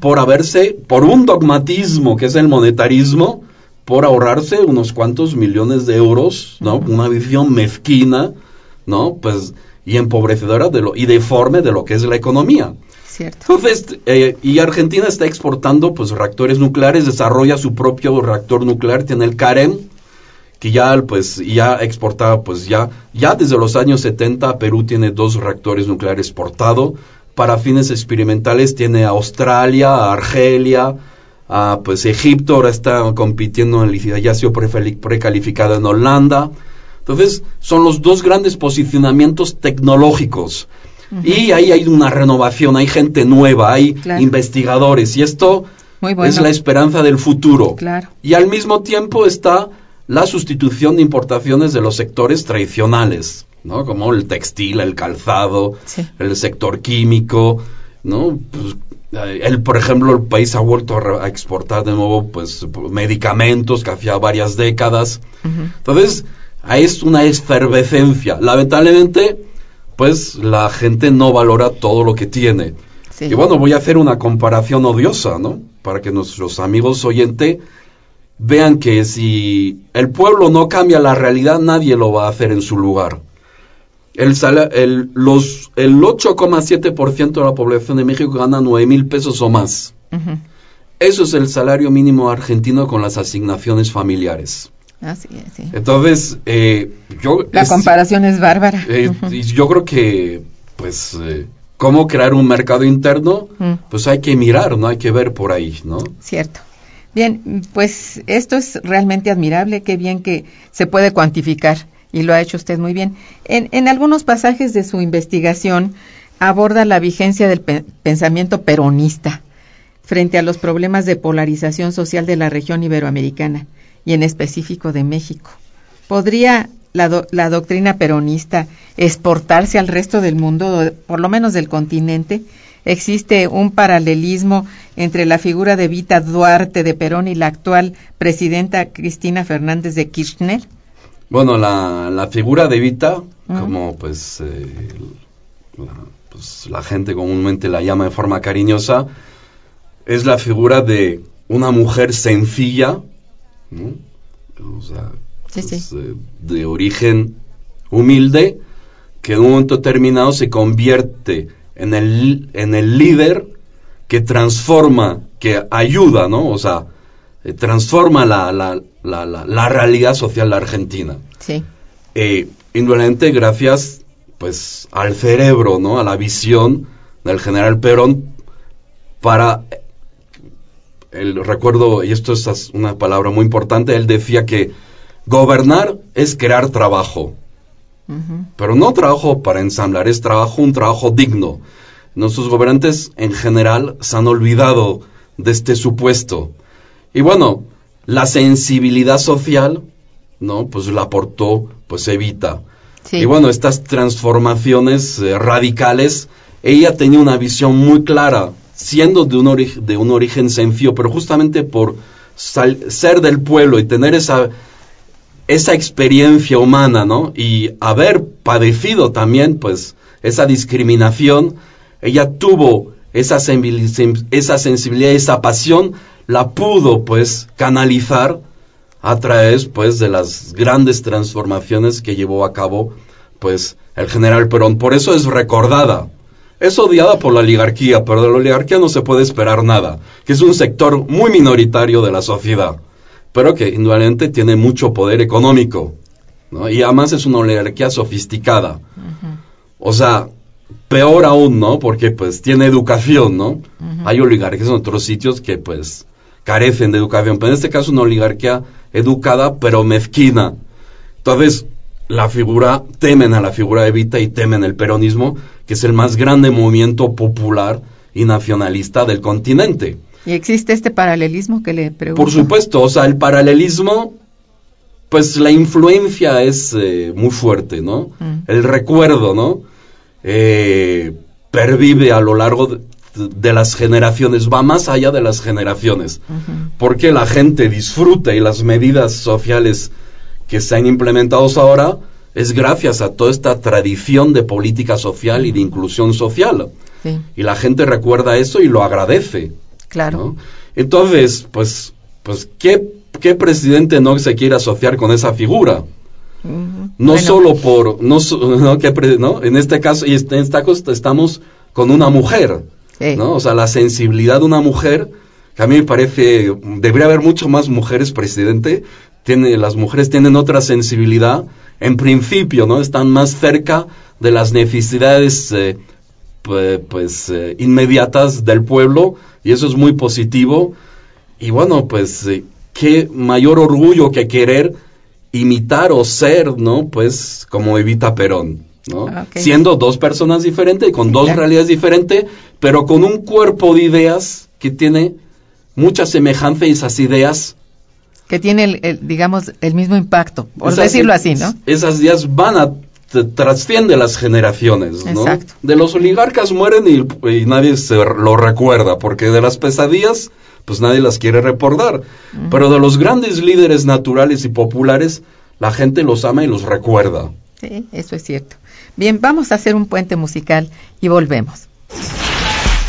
Speaker 2: por haberse, por un dogmatismo que es el monetarismo, por ahorrarse unos cuantos millones de euros, ¿no? Una visión mezquina, ¿no? Pues, y empobrecedora de lo, y deforme de lo que es la economía.
Speaker 1: Cierto.
Speaker 2: Entonces, eh, y Argentina está exportando pues reactores nucleares, desarrolla su propio reactor nuclear, tiene el CAREM, que ya pues ya exportaba pues ya ya desde los años 70 Perú tiene dos reactores nucleares exportados para fines experimentales tiene a Australia, a Argelia, a pues Egipto ahora está compitiendo en licitación ya ha sido precalificado en Holanda. Entonces, son los dos grandes posicionamientos tecnológicos. Y ahí hay una renovación, hay gente nueva, hay
Speaker 1: Claro.
Speaker 2: investigadores y esto
Speaker 1: bueno.
Speaker 2: es la esperanza del futuro.
Speaker 1: Claro.
Speaker 2: Y al mismo tiempo está la sustitución de importaciones de los sectores tradicionales, ¿no? Como el textil, el calzado,
Speaker 1: Sí.
Speaker 2: el sector químico, ¿no? Pues, eh, el, por ejemplo, el país ha vuelto a, re- a exportar de nuevo, pues, medicamentos que hacía varias décadas.
Speaker 1: Ujú.
Speaker 2: Entonces, ahí es una efervescencia. Lamentablemente, pues, la gente no valora todo lo que tiene.
Speaker 1: Sí.
Speaker 2: Y bueno, voy a hacer una comparación odiosa, ¿no? Para que nuestros amigos oyentes vean que si el pueblo no cambia la realidad, nadie lo va a hacer en su lugar. El, el, los, el 8,7% de la población de México gana 9 mil pesos o más. Eso es el salario mínimo argentino con las asignaciones familiares.
Speaker 1: Así es, sí.
Speaker 2: Entonces, eh, yo...
Speaker 1: La
Speaker 2: es-
Speaker 1: comparación es bárbara.
Speaker 2: eh, yo creo que, pues, eh, cómo crear un mercado interno,
Speaker 1: Mm.
Speaker 2: pues hay que mirar, ¿no? Hay que ver por ahí, ¿no?
Speaker 1: Cierto. Bien, pues esto es realmente admirable, qué bien que se puede cuantificar y lo ha hecho usted muy bien. En, en algunos pasajes de su investigación aborda la vigencia del pe- pensamiento peronista frente a los problemas de polarización social de la región iberoamericana y en específico de México. ¿Podría la, do- la doctrina peronista exportarse al resto del mundo, por lo menos del continente? ¿Existe un paralelismo entre la figura de Vita Duarte de Perón y la actual presidenta Cristina Fernández de Kirchner?
Speaker 2: Bueno, la, la figura de Vita, como pues, eh, la- pues, la gente comúnmente la llama de forma cariñosa, es la figura de una mujer sencilla, o sea, pues, eh, de origen humilde, que en un momento determinado se convierte en el, en el líder que transforma, que ayuda, ¿no? O sea, eh, transforma la, la, la, la, realidad social de Argentina.
Speaker 1: Sí.
Speaker 2: Eh, indudablemente gracias pues al cerebro, ¿no? A la visión del general Perón para el recuerdo, y esto es una palabra muy importante, él decía que gobernar es crear trabajo. Pero no trabajo para ensamblar, es trabajo, un trabajo digno. Nuestros gobernantes en general se han olvidado de este supuesto. Y bueno, la sensibilidad social, ¿no? Pues la aportó, pues Evita. Y bueno, estas transformaciones eh, radicales, ella tenía una visión muy clara, siendo de un, de un origen sencillo, pero justamente por ser del pueblo y tener esa, esa experiencia humana, ¿no? Y haber padecido también, pues, esa discriminación, ella tuvo esa, esa sensibilidad, esa pasión, la pudo, pues, canalizar a través, pues, de las grandes transformaciones que llevó a cabo, pues, el general Perón. Por eso es recordada. Es odiada por la oligarquía, pero de la oligarquía no se puede esperar nada, que es un sector muy minoritario de la sociedad pero que indudablemente tiene mucho poder económico, ¿no? Y además es una oligarquía sofisticada. O sea, peor aún, ¿no? Porque pues tiene educación, ¿no? Hay oligarquías en otros sitios que pues carecen de educación, pero en este caso una oligarquía educada pero mezquina. Entonces, la figura, temen a la figura de Evita y temen el peronismo, que es el más grande movimiento popular y nacionalista del continente.
Speaker 1: ¿Y existe este paralelismo que le pregunto?
Speaker 2: Por supuesto, o sea, el paralelismo, pues la influencia es eh, muy fuerte, ¿no? Mm. El recuerdo, ¿no? Eh, pervive a lo largo de, las generaciones, va más allá de las generaciones, porque la gente disfruta y las medidas sociales que se han implementado ahora es gracias a toda esta tradición de política social y de inclusión social. Y la gente recuerda eso y lo agradece.
Speaker 1: Claro.
Speaker 2: Entonces, pues, pues ¿qué, ¿qué, presidente no se quiere asociar con esa figura? No solo por, no, no, en este caso, y en esta cosa estamos con una mujer, ¿no? O sea, la sensibilidad de una mujer, que a mí me parece, debería haber mucho más mujeres presidente, tiene, las mujeres tienen otra sensibilidad, en principio, ¿no? Están más cerca de las necesidades, eh, pues, eh, inmediatas del pueblo, y eso es muy positivo. Y bueno, pues eh, qué mayor orgullo que querer imitar o ser, ¿no? Pues como Evita Perón, ¿no? Ah, Siendo dos personas diferentes, con dos realidades diferentes, pero con un cuerpo de ideas que tiene mucha semejanza y esas ideas
Speaker 1: que tiene, el, digamos, el mismo impacto, por decirlo así, ¿no?
Speaker 2: Esas ideas van a trasciende las generaciones, ¿no? De los oligarcas mueren y, nadie se lo recuerda, porque de las pesadillas, pues nadie las quiere recordar. Pero de los grandes líderes naturales y populares, la gente los ama y los recuerda.
Speaker 1: Sí, eso es cierto. Bien, vamos a hacer un puente musical y volvemos.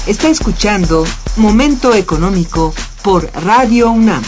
Speaker 4: Está escuchando Momento Económico por Radio UNAM.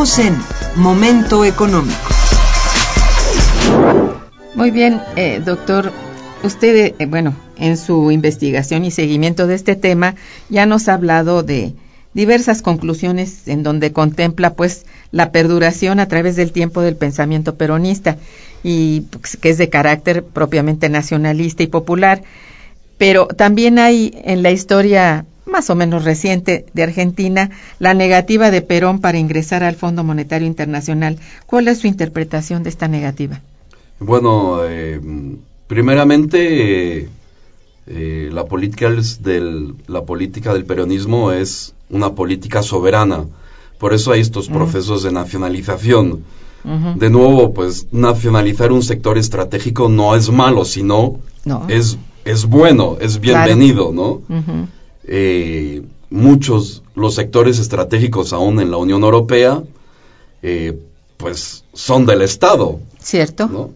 Speaker 4: En Momento Económico.
Speaker 1: Muy bien, eh, doctor. Usted, eh, bueno, en su investigación y seguimiento de este tema, ya nos ha hablado de diversas conclusiones en donde contempla, pues, la perduración a través del tiempo del pensamiento peronista y pues, que es de carácter propiamente nacionalista y popular. Pero también hay en la historia más o menos reciente de Argentina la negativa de Perón para ingresar al Fondo Monetario Internacional. ¿Cuál es su interpretación de esta negativa?
Speaker 2: Bueno, eh, primeramente eh, la política del la política del peronismo es una política soberana. Por eso hay estos procesos de nacionalización. De nuevo, pues nacionalizar un sector estratégico no es malo, sino es es bueno, es bienvenido, ¿no? Eh, muchos, los sectores estratégicos aún en la Unión Europea, eh, pues son del Estado.
Speaker 1: Cierto.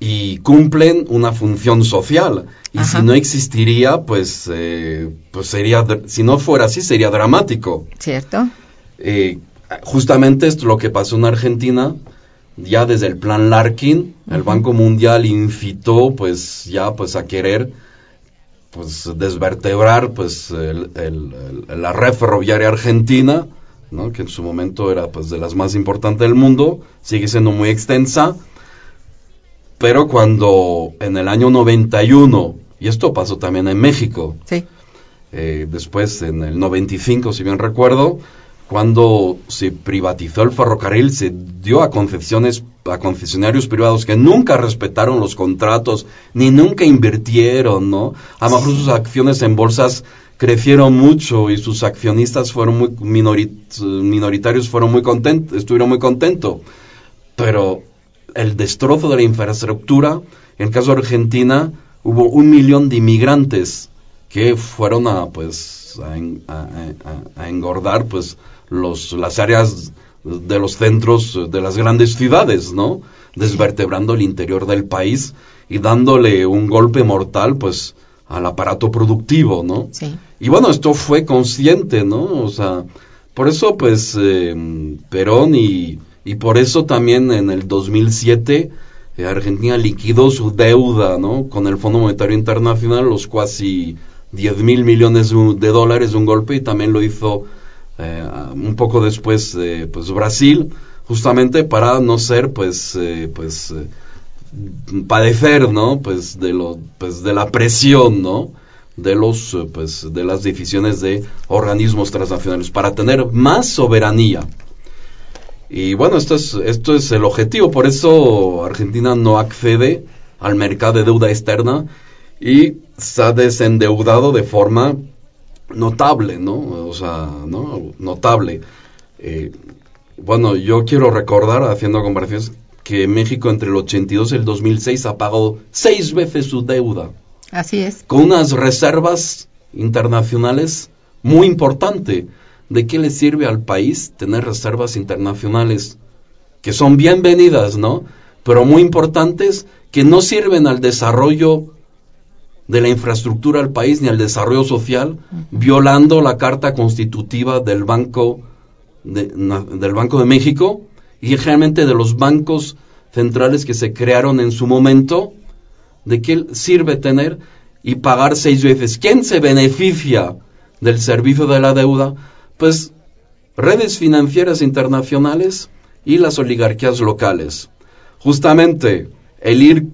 Speaker 2: Y cumplen una función social. Y si no existiría, pues, eh, pues sería, si no fuera así, sería dramático.
Speaker 1: Cierto.
Speaker 2: justamente esto es lo que pasó en Argentina, ya desde el plan Larkin, el Banco Mundial incitó pues ya pues a querer pues desvertebrar pues la red ferroviaria argentina, ¿no? que en su momento era pues de las más importantes del mundo, sigue siendo muy extensa, pero cuando en el año 91, y esto pasó también en México, eh, después en el 95 si bien recuerdo, cuando se privatizó el ferrocarril, se dio a concesiones a concesionarios privados que nunca respetaron los contratos ni nunca invirtieron, ¿no? A lo mejor sus acciones en bolsas crecieron mucho y sus accionistas fueron muy minoritarios, fueron muy contentos, estuvieron muy contentos. Pero el destrozo de la infraestructura, en el caso de Argentina, hubo un millón de inmigrantes que fueron a, pues, a engordar, pues, los, las áreas de los centros de las grandes ciudades, ¿no? Desvertebrando el interior del país y dándole un golpe mortal, pues, al aparato productivo, ¿no?
Speaker 1: Sí.
Speaker 2: Y bueno, esto fue consciente, ¿no? O sea, por eso, pues, eh, Perón y, y por eso también en el 2007 eh, Argentina liquidó su deuda, ¿no? Con el Fondo Monetario Internacional, los casi 10 mil millones de dólares de un golpe y también lo hizo eh, un poco después de pues Brasil justamente para no ser pues eh, pues eh, padecer no pues de lo pues de la presión no de los pues de las decisiones de organismos transnacionales para tener más soberanía. Y bueno esto es esto es el objetivo. Por eso Argentina no accede al mercado de deuda externa y se ha desendeudado de forma notable, ¿no? O sea, ¿no? Notable. Eh, bueno, yo quiero recordar, haciendo comparaciones, que México entre el 82 y el 2006 ha pagado seis veces su deuda.
Speaker 1: Así es.
Speaker 2: Con unas reservas internacionales muy importantes. ¿De qué le sirve al país tener reservas internacionales que son bienvenidas, ¿no? Pero muy importantes que no sirven al desarrollo de la infraestructura al país ni al desarrollo social, violando la carta constitutiva del Banco de, del Banco de México y generalmente de los bancos centrales que se crearon en su momento, de qué sirve tener y pagar seis veces. ¿Quién se beneficia del servicio de la deuda? Pues redes financieras internacionales y las oligarquías locales. Justamente el ir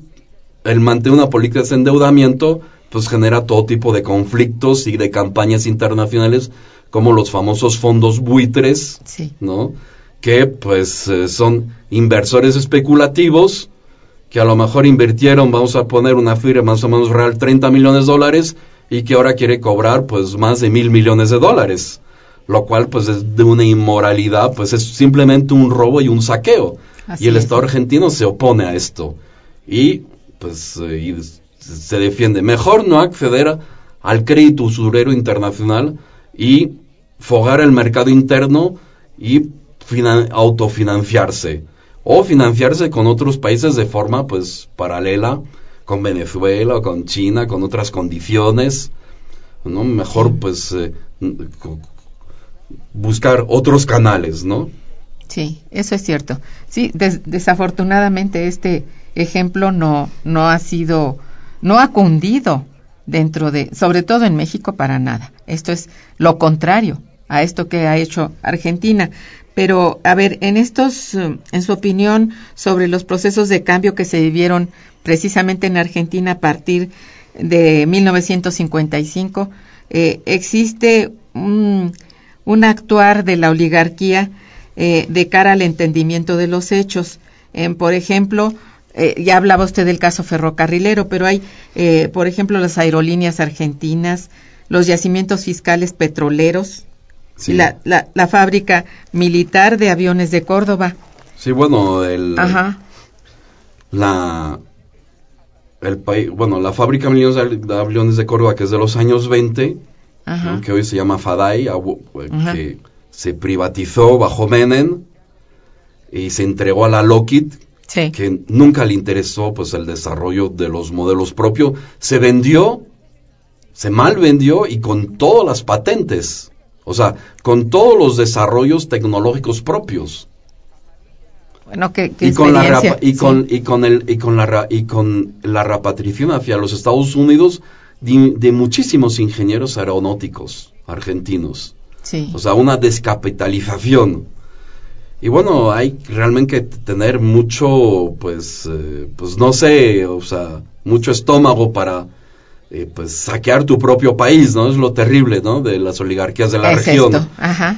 Speaker 2: el mantener una política de endeudamiento pues genera todo tipo de conflictos y de campañas internacionales como los famosos fondos buitres, ¿no? Que pues eh, son inversores especulativos que a lo mejor invirtieron, vamos a poner una firma más o menos real, 30 millones de dólares y que ahora quiere cobrar pues más de mil millones de dólares, lo cual pues es de una inmoralidad, pues es simplemente un robo y un saqueo. y el Estado argentino se opone a esto. Y pues eh, se defiende. Mejor no acceder al crédito usurero internacional y fogar el mercado interno y autofinanciarse o financiarse con otros países de forma pues paralela con Venezuela o con China con otras condiciones no mejor pues eh, buscar otros canales no
Speaker 1: Sí, eso es cierto. Sí, desafortunadamente este ejemplo no, no ha sido, no ha cundido dentro de, sobre todo en México, para nada. Esto es lo contrario a esto que ha hecho Argentina. Pero, a ver, en estos, en su opinión sobre los procesos de cambio que se vivieron precisamente en Argentina a partir de 1955, eh, existe un, un, actuar de la oligarquía eh, de cara al entendimiento de los hechos. por ejemplo, eh, ya hablaba usted del caso ferrocarrilero, pero hay, eh, por ejemplo, las aerolíneas argentinas, los yacimientos fiscales petroleros, la, la, fábrica militar de aviones de Córdoba.
Speaker 2: Sí, bueno, el, la el país, bueno, la fábrica de aviones de Córdoba que es de los años 20, que hoy se llama FADAI, que se privatizó bajo Menem y se entregó a la Lockheed, que nunca le interesó pues el desarrollo de los modelos propios, se vendió, se mal vendió y con todas las patentes, o sea, con todos los desarrollos tecnológicos propios.
Speaker 1: Bueno, ¿qué,
Speaker 2: y con la y con y con el y con la y con la repatriación hacia los Estados Unidos de, muchísimos ingenieros aeronáuticos argentinos. O sea, una descapitalización y bueno, hay realmente que tener mucho, pues, eh, pues no sé, o sea, mucho estómago para, eh, pues, saquear tu propio país, ¿no? Es lo terrible, ¿no? De las oligarquías de la región.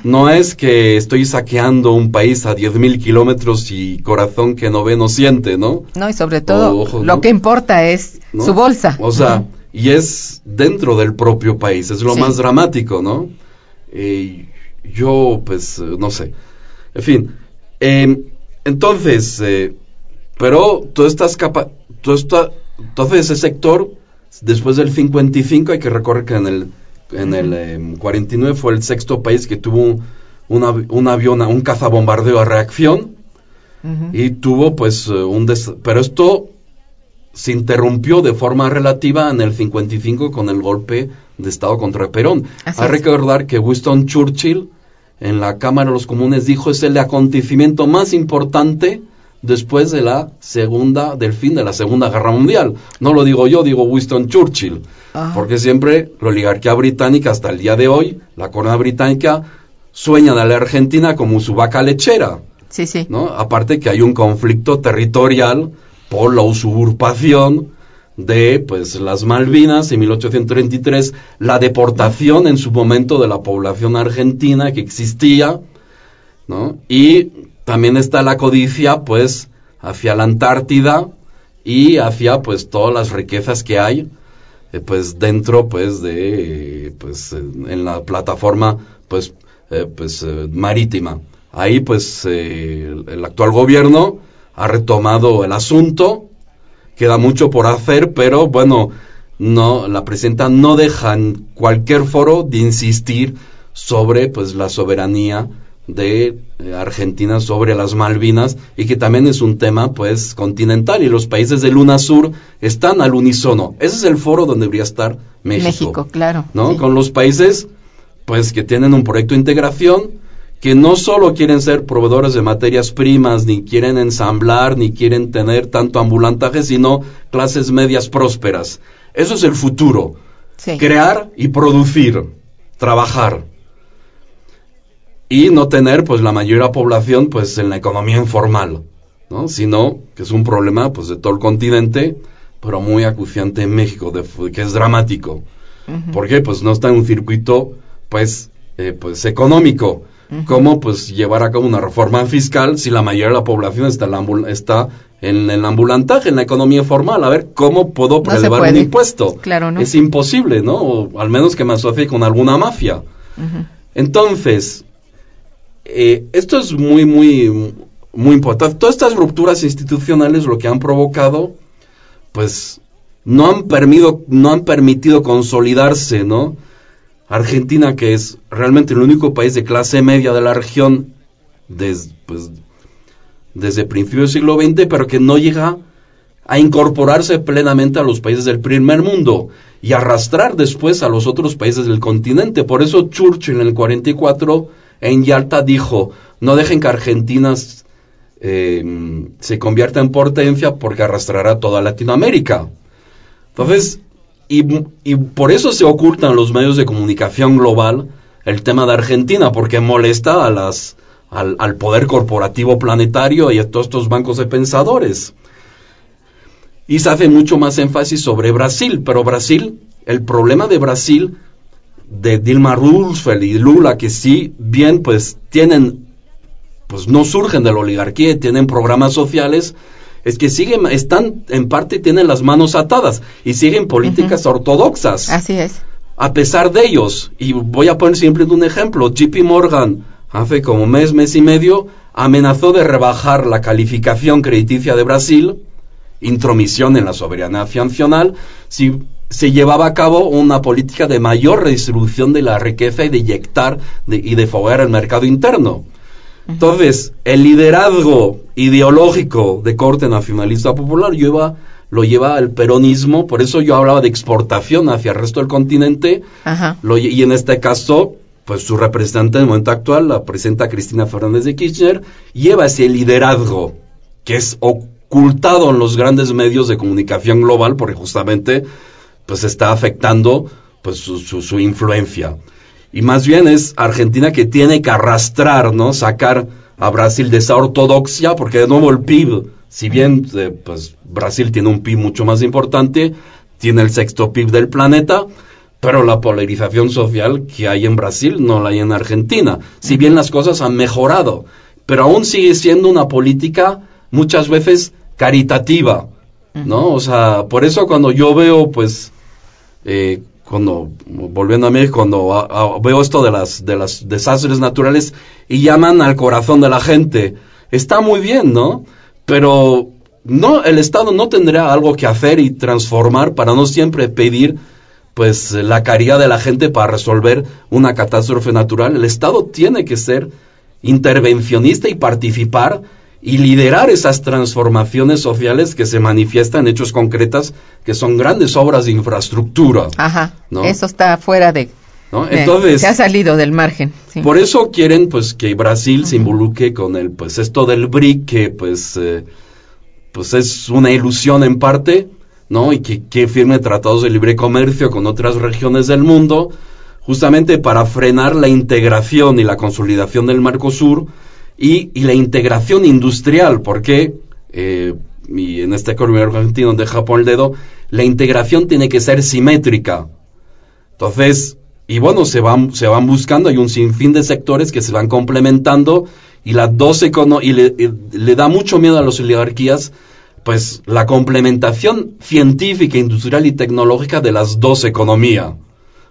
Speaker 2: No es que estoy saqueando un país a 10.000 kilómetros y corazón que no ve, no siente, ¿no?
Speaker 1: No, y sobre todo, lo que importa es su bolsa.
Speaker 2: O sea, y es dentro del propio país, es lo más dramático, ¿no? Eh, yo, pues, no sé en fin, em, entonces, eh, pero todas estas capas, todo esta, entonces ese sector, después del 55, hay que recordar que en el, en el 49 em, fue el sexto país que tuvo un, un avión, un cazabombardeo a reacción, y tuvo pues eh, un... pero esto se interrumpió de forma relativa en el 55 con el golpe de Estado contra Perón. Hay que recordar que Winston Churchill en la Cámara de los Comunes dijo es el acontecimiento más importante después de la segunda, del fin de la Segunda Guerra Mundial. No lo digo yo, digo Winston Churchill, porque siempre la oligarquía británica hasta el día de hoy, la corona británica, sueña de la Argentina como su vaca lechera.
Speaker 1: Sí, sí.
Speaker 2: ¿no? Aparte que hay un conflicto territorial por la usurpación de pues las Malvinas en 1833, la deportación en su momento de la población argentina que existía, ¿no? Y también está la codicia pues hacia la Antártida y hacia pues todas las riquezas que hay eh, pues dentro pues de pues en la plataforma pues eh, pues eh, marítima. Ahí pues el actual gobierno ha retomado el asunto queda mucho por hacer, pero bueno, no, la presidenta no deja en cualquier foro de insistir sobre pues la soberanía de eh, Argentina sobre las Malvinas y que también es un tema pues continental y los países del Luna Sur están al unísono. Ese es el foro donde debería estar México.
Speaker 1: México, claro.
Speaker 2: ¿No? Con los países pues que tienen un proyecto de integración que no solo quieren ser proveedores de materias primas, ni quieren ensamblar, ni quieren tener tanto ambulantaje, sino clases medias prósperas. Eso es el futuro. Crear y producir, trabajar. Y no tener pues la mayoría población pues en la economía informal, ¿no? Sino que es un problema pues de todo el continente, pero muy acuciante en México, que es dramático. ¿Por qué? Pues no está en un circuito pues, eh, pues económico cómo pues llevar a cabo una reforma fiscal si la mayoría de la población está, está en el ambulantaje, en la economía formal. A ver, ¿cómo puedo prelevar un impuesto?
Speaker 1: Claro, ¿no?
Speaker 2: Es imposible, ¿no? O al menos que me asocie con alguna mafia. Entonces, eh, esto es muy, muy, muy importante. Todas estas rupturas institucionales lo que han provocado, pues, no han, permitido, no han permitido consolidarse, ¿no? Argentina, que es realmente el único país de clase media de la región desde, pues, desde principios del siglo XX, pero que no llega a incorporarse plenamente a los países del primer mundo y arrastrar después a los otros países del continente. Por eso Churchill en el 44 en Yalta dijo, no dejen que Argentina eh, se convierta en potencia porque arrastrará toda Latinoamérica. Entonces, y, y, por eso se ocultan los medios de comunicación global el tema de Argentina, porque molesta a las, al, al poder corporativo planetario y a todos estos bancos de pensadores. Y se hace mucho más énfasis sobre Brasil, pero Brasil, el problema de Brasil, de Dilma Rousseff y Lula, que sí, bien, pues tienen, pues no surgen de la oligarquía, tienen programas sociales, es que siguen, están, en parte tienen las manos atadas y siguen políticas uh -huh. ortodoxas.
Speaker 1: Así es.
Speaker 2: A pesar de ellos, y voy a poner siempre un ejemplo, JP Morgan, hace como mes, mes y medio, amenazó de rebajar la calificación crediticia de Brasil, intromisión en la soberanía nacional, si se llevaba a cabo una política de mayor redistribución de la riqueza y de inyectar de, y de foguear el mercado interno. Entonces, el liderazgo ideológico de corte nacionalista popular lleva, lo lleva el peronismo, por eso yo hablaba de exportación hacia el resto del continente, lo, y en este caso, pues su representante en el momento actual, la presidenta Cristina Fernández de Kirchner, lleva ese liderazgo que es ocultado en los grandes medios de comunicación global, porque justamente pues está afectando pues su, su, su influencia y más bien es Argentina que tiene que arrastrar, ¿no? Sacar a Brasil de esa ortodoxia, porque de nuevo el PIB, si bien eh, pues Brasil tiene un PIB mucho más importante, tiene el sexto PIB del planeta, pero la polarización social que hay en Brasil no la hay en Argentina. Si bien las cosas han mejorado, pero aún sigue siendo una política muchas veces caritativa, ¿no? O sea, por eso cuando yo veo, pues, eh, cuando volviendo a mí cuando a, a, veo esto de las de las desastres naturales y llaman al corazón de la gente. Está muy bien no pero no el estado no tendrá algo que hacer y transformar para no siempre pedir pues la caridad de la gente para resolver una catástrofe natural. El estado tiene que ser intervencionista y participar y liderar esas transformaciones sociales que se manifiestan en hechos concretas que son grandes obras de infraestructura.
Speaker 1: Ajá, ¿no? eso está fuera de...
Speaker 2: ¿no? Entonces,
Speaker 1: se ha salido del margen.
Speaker 2: Sí. Por eso quieren pues que Brasil uh -huh. se involucre con el pues esto del BRIC que pues eh, pues es una ilusión en parte, ¿no? Y que, que firme tratados de libre comercio con otras regiones del mundo, justamente para frenar la integración y la consolidación del Mercosur, y, y la integración industrial, porque, eh, y en este economía argentino de Japón el dedo, la integración tiene que ser simétrica. Entonces, y bueno, se van, se van buscando, hay un sinfín de sectores que se van complementando y las dos econo y le, y le da mucho miedo a las oligarquías, pues la complementación científica, industrial y tecnológica de las dos economías,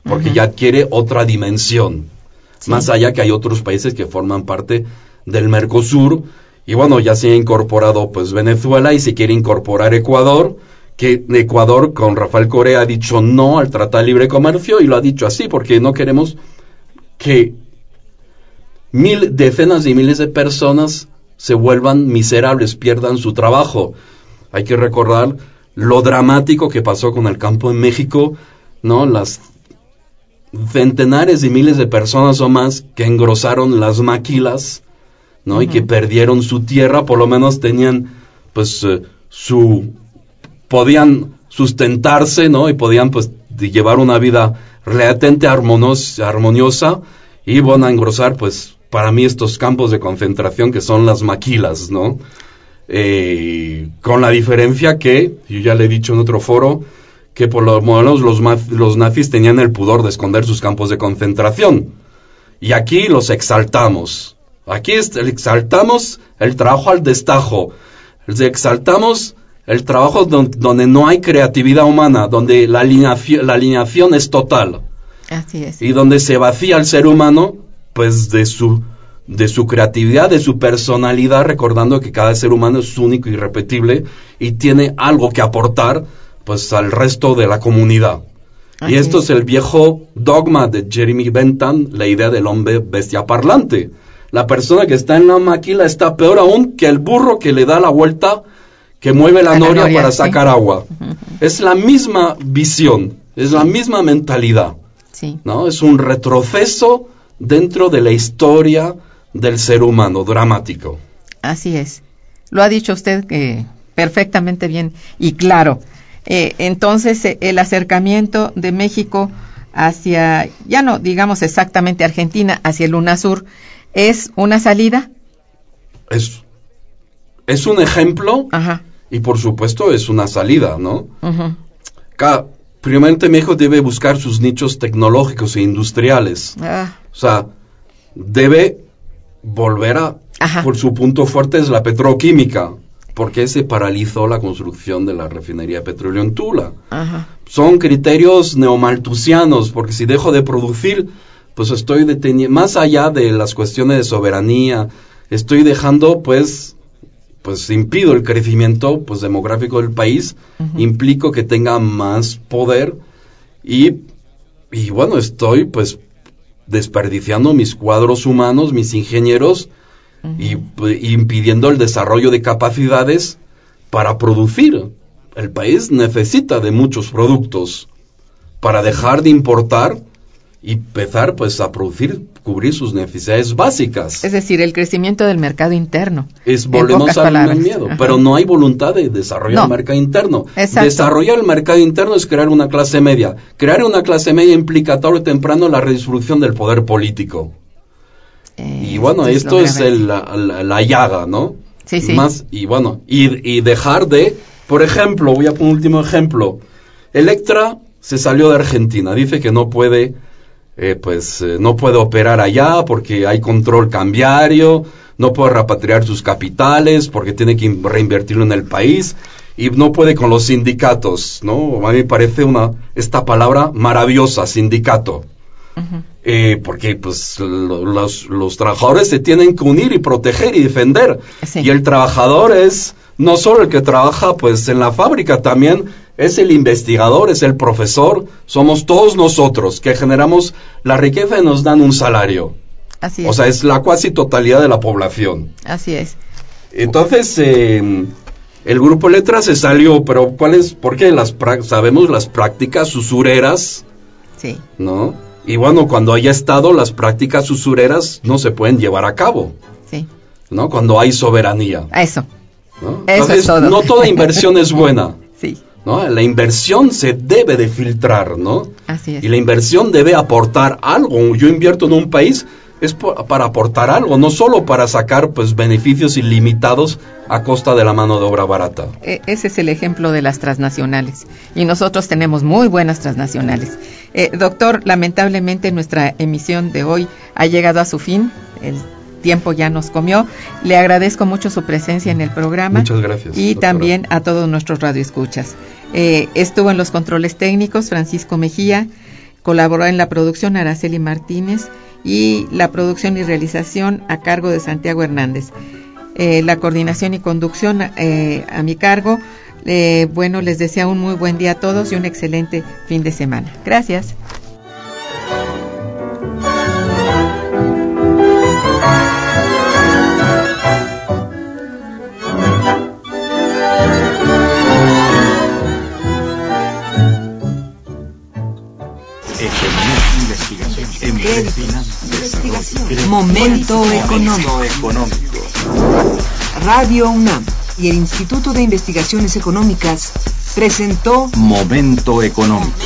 Speaker 2: porque uh -huh. ya adquiere otra dimensión. Sí. Más allá que hay otros países que forman parte del Mercosur y bueno, ya se ha incorporado pues Venezuela y se quiere incorporar Ecuador, que Ecuador con Rafael Correa ha dicho no al Tratado de Libre Comercio y lo ha dicho así porque no queremos que mil decenas de miles de personas se vuelvan miserables, pierdan su trabajo. Hay que recordar lo dramático que pasó con el campo en México, ¿no? Las centenares de miles de personas o más que engrosaron las maquilas ¿no? Uh -huh. Y que perdieron su tierra, por lo menos tenían, pues, eh, su, podían sustentarse, ¿no? Y podían, pues, llevar una vida relativamente armoniosa, armoniosa y, bueno, a engrosar, pues, para mí estos campos de concentración que son las maquilas, ¿no? Eh, con la diferencia que, yo ya le he dicho en otro foro, que por lo menos los, los nazis tenían el pudor de esconder sus campos de concentración. Y aquí los exaltamos, Aquí exaltamos el trabajo al destajo, exaltamos el trabajo donde, no hay creatividad humana, donde la alineación, la alineación es total.
Speaker 1: Así es.
Speaker 2: Y donde se vacía el ser humano, pues de su, de su creatividad, de su personalidad, recordando que cada ser humano es único y irrepetible y tiene algo que aportar, pues al resto de la comunidad. Así y esto es. es el viejo dogma de Jeremy Bentham, la idea del hombre bestia parlante la persona que está en la maquila está peor aún que el burro que le da la vuelta, que mueve la, noria, noria, para sí. sacar agua. Uh -huh. Es la misma visión, es la misma mentalidad.
Speaker 1: Sí.
Speaker 2: ¿no? Es un retroceso dentro de la historia del ser humano, dramático.
Speaker 1: Así es. Lo ha dicho usted que perfectamente bien y claro. Eh, entonces, eh, el acercamiento de México hacia, ya no digamos exactamente Argentina, hacia el UNASUR, ¿es una salida?
Speaker 2: Es, es un ejemplo
Speaker 1: Ajá.
Speaker 2: y por supuesto es una salida, ¿no?
Speaker 1: ujú.
Speaker 2: Ca- Primeramente México debe buscar sus nichos tecnológicos e industriales.
Speaker 1: Ah,
Speaker 2: O sea, debe volver a...
Speaker 1: Ajá.
Speaker 2: Por su punto fuerte es la petroquímica, porque se paralizó la construcción de la refinería de petróleo en Tula.
Speaker 1: ajá.
Speaker 2: Son criterios neomaltusianos, porque si dejo de producir, pues estoy deteniendo, más allá de las cuestiones de soberanía, estoy dejando, pues, pues impido el crecimiento pues demográfico del país, implico que tenga más poder y, y bueno, estoy pues desperdiciando mis cuadros humanos, mis ingenieros y pues, impidiendo el desarrollo de capacidades para producir. El país necesita de muchos productos para dejar de importar y empezar pues a producir, cubrir sus necesidades básicas.
Speaker 1: Es decir, el crecimiento del mercado interno.
Speaker 2: Es volvemos al miedo,
Speaker 1: Ajá.
Speaker 2: pero no hay voluntad de desarrollar
Speaker 1: No.
Speaker 2: el mercado interno.
Speaker 1: Exacto.
Speaker 2: Desarrollar el mercado interno es crear una clase media. Crear una clase media implica tarde o temprano la redistribución del poder político.
Speaker 1: Eh,
Speaker 2: Y bueno, esto es el- la, la- la llaga, ¿no?
Speaker 1: Sí, sí.
Speaker 2: Más, y bueno, y, y dejar de, por ejemplo, voy a poner un último ejemplo. Electra se salió de Argentina, dice que no puede, eh, pues, eh, no puede operar allá porque hay control cambiario, no puede repatriar sus capitales porque tiene que in- reinvertirlo en el país y no puede con los sindicatos, ¿no? A mí me parece una, esta palabra maravillosa, sindicato eh, porque pues lo- los, los trabajadores se tienen que unir y proteger y defender
Speaker 1: Sí.
Speaker 2: y el trabajador es no solo el que trabaja pues en la fábrica también es el investigador es el profesor somos todos nosotros que generamos la riqueza y nos dan un salario
Speaker 1: Así es.
Speaker 2: o sea es la cuasi totalidad de la población
Speaker 1: Así es.
Speaker 2: entonces eh, el grupo Letras se salió pero cuál es porque las sabemos las prácticas usureras
Speaker 1: Sí.
Speaker 2: ¿no? Y bueno, cuando haya estado, las prácticas usureras no se pueden llevar a cabo,
Speaker 1: Sí.
Speaker 2: ¿no? Cuando hay soberanía,
Speaker 1: eso.
Speaker 2: ¿No?
Speaker 1: Eso es
Speaker 2: Entonces,
Speaker 1: todo.
Speaker 2: no toda inversión es buena,
Speaker 1: Sí.
Speaker 2: ¿no? La inversión se debe de filtrar, ¿no?
Speaker 1: Así es.
Speaker 2: Y la inversión debe aportar algo. Yo invierto en un país es por- para aportar algo, no solo para sacar pues beneficios ilimitados a costa de la mano de obra barata.
Speaker 1: E- ese es el ejemplo de las transnacionales. Y nosotros tenemos muy buenas transnacionales. Eh, doctor, lamentablemente nuestra emisión de hoy ha llegado a su fin. El tiempo ya nos comió. Le agradezco mucho su presencia en el programa.
Speaker 2: Muchas gracias,
Speaker 1: Y
Speaker 2: doctora.
Speaker 1: también a todos nuestros radioescuchas. Eh, estuvo en los controles técnicos Francisco Mejía. Colaboró en la producción Araceli Martínez y la producción y realización a cargo de Santiago Hernández. Eh, la coordinación y conducción eh, a mi cargo. Eh, bueno, les deseo un muy buen día a todos y un excelente fin de semana. Gracias.
Speaker 5: Investigación,
Speaker 4: Momento económico.
Speaker 5: económico.
Speaker 4: Radio UNAM y el Instituto de Investigaciones Económicas presentó
Speaker 5: Momento económico.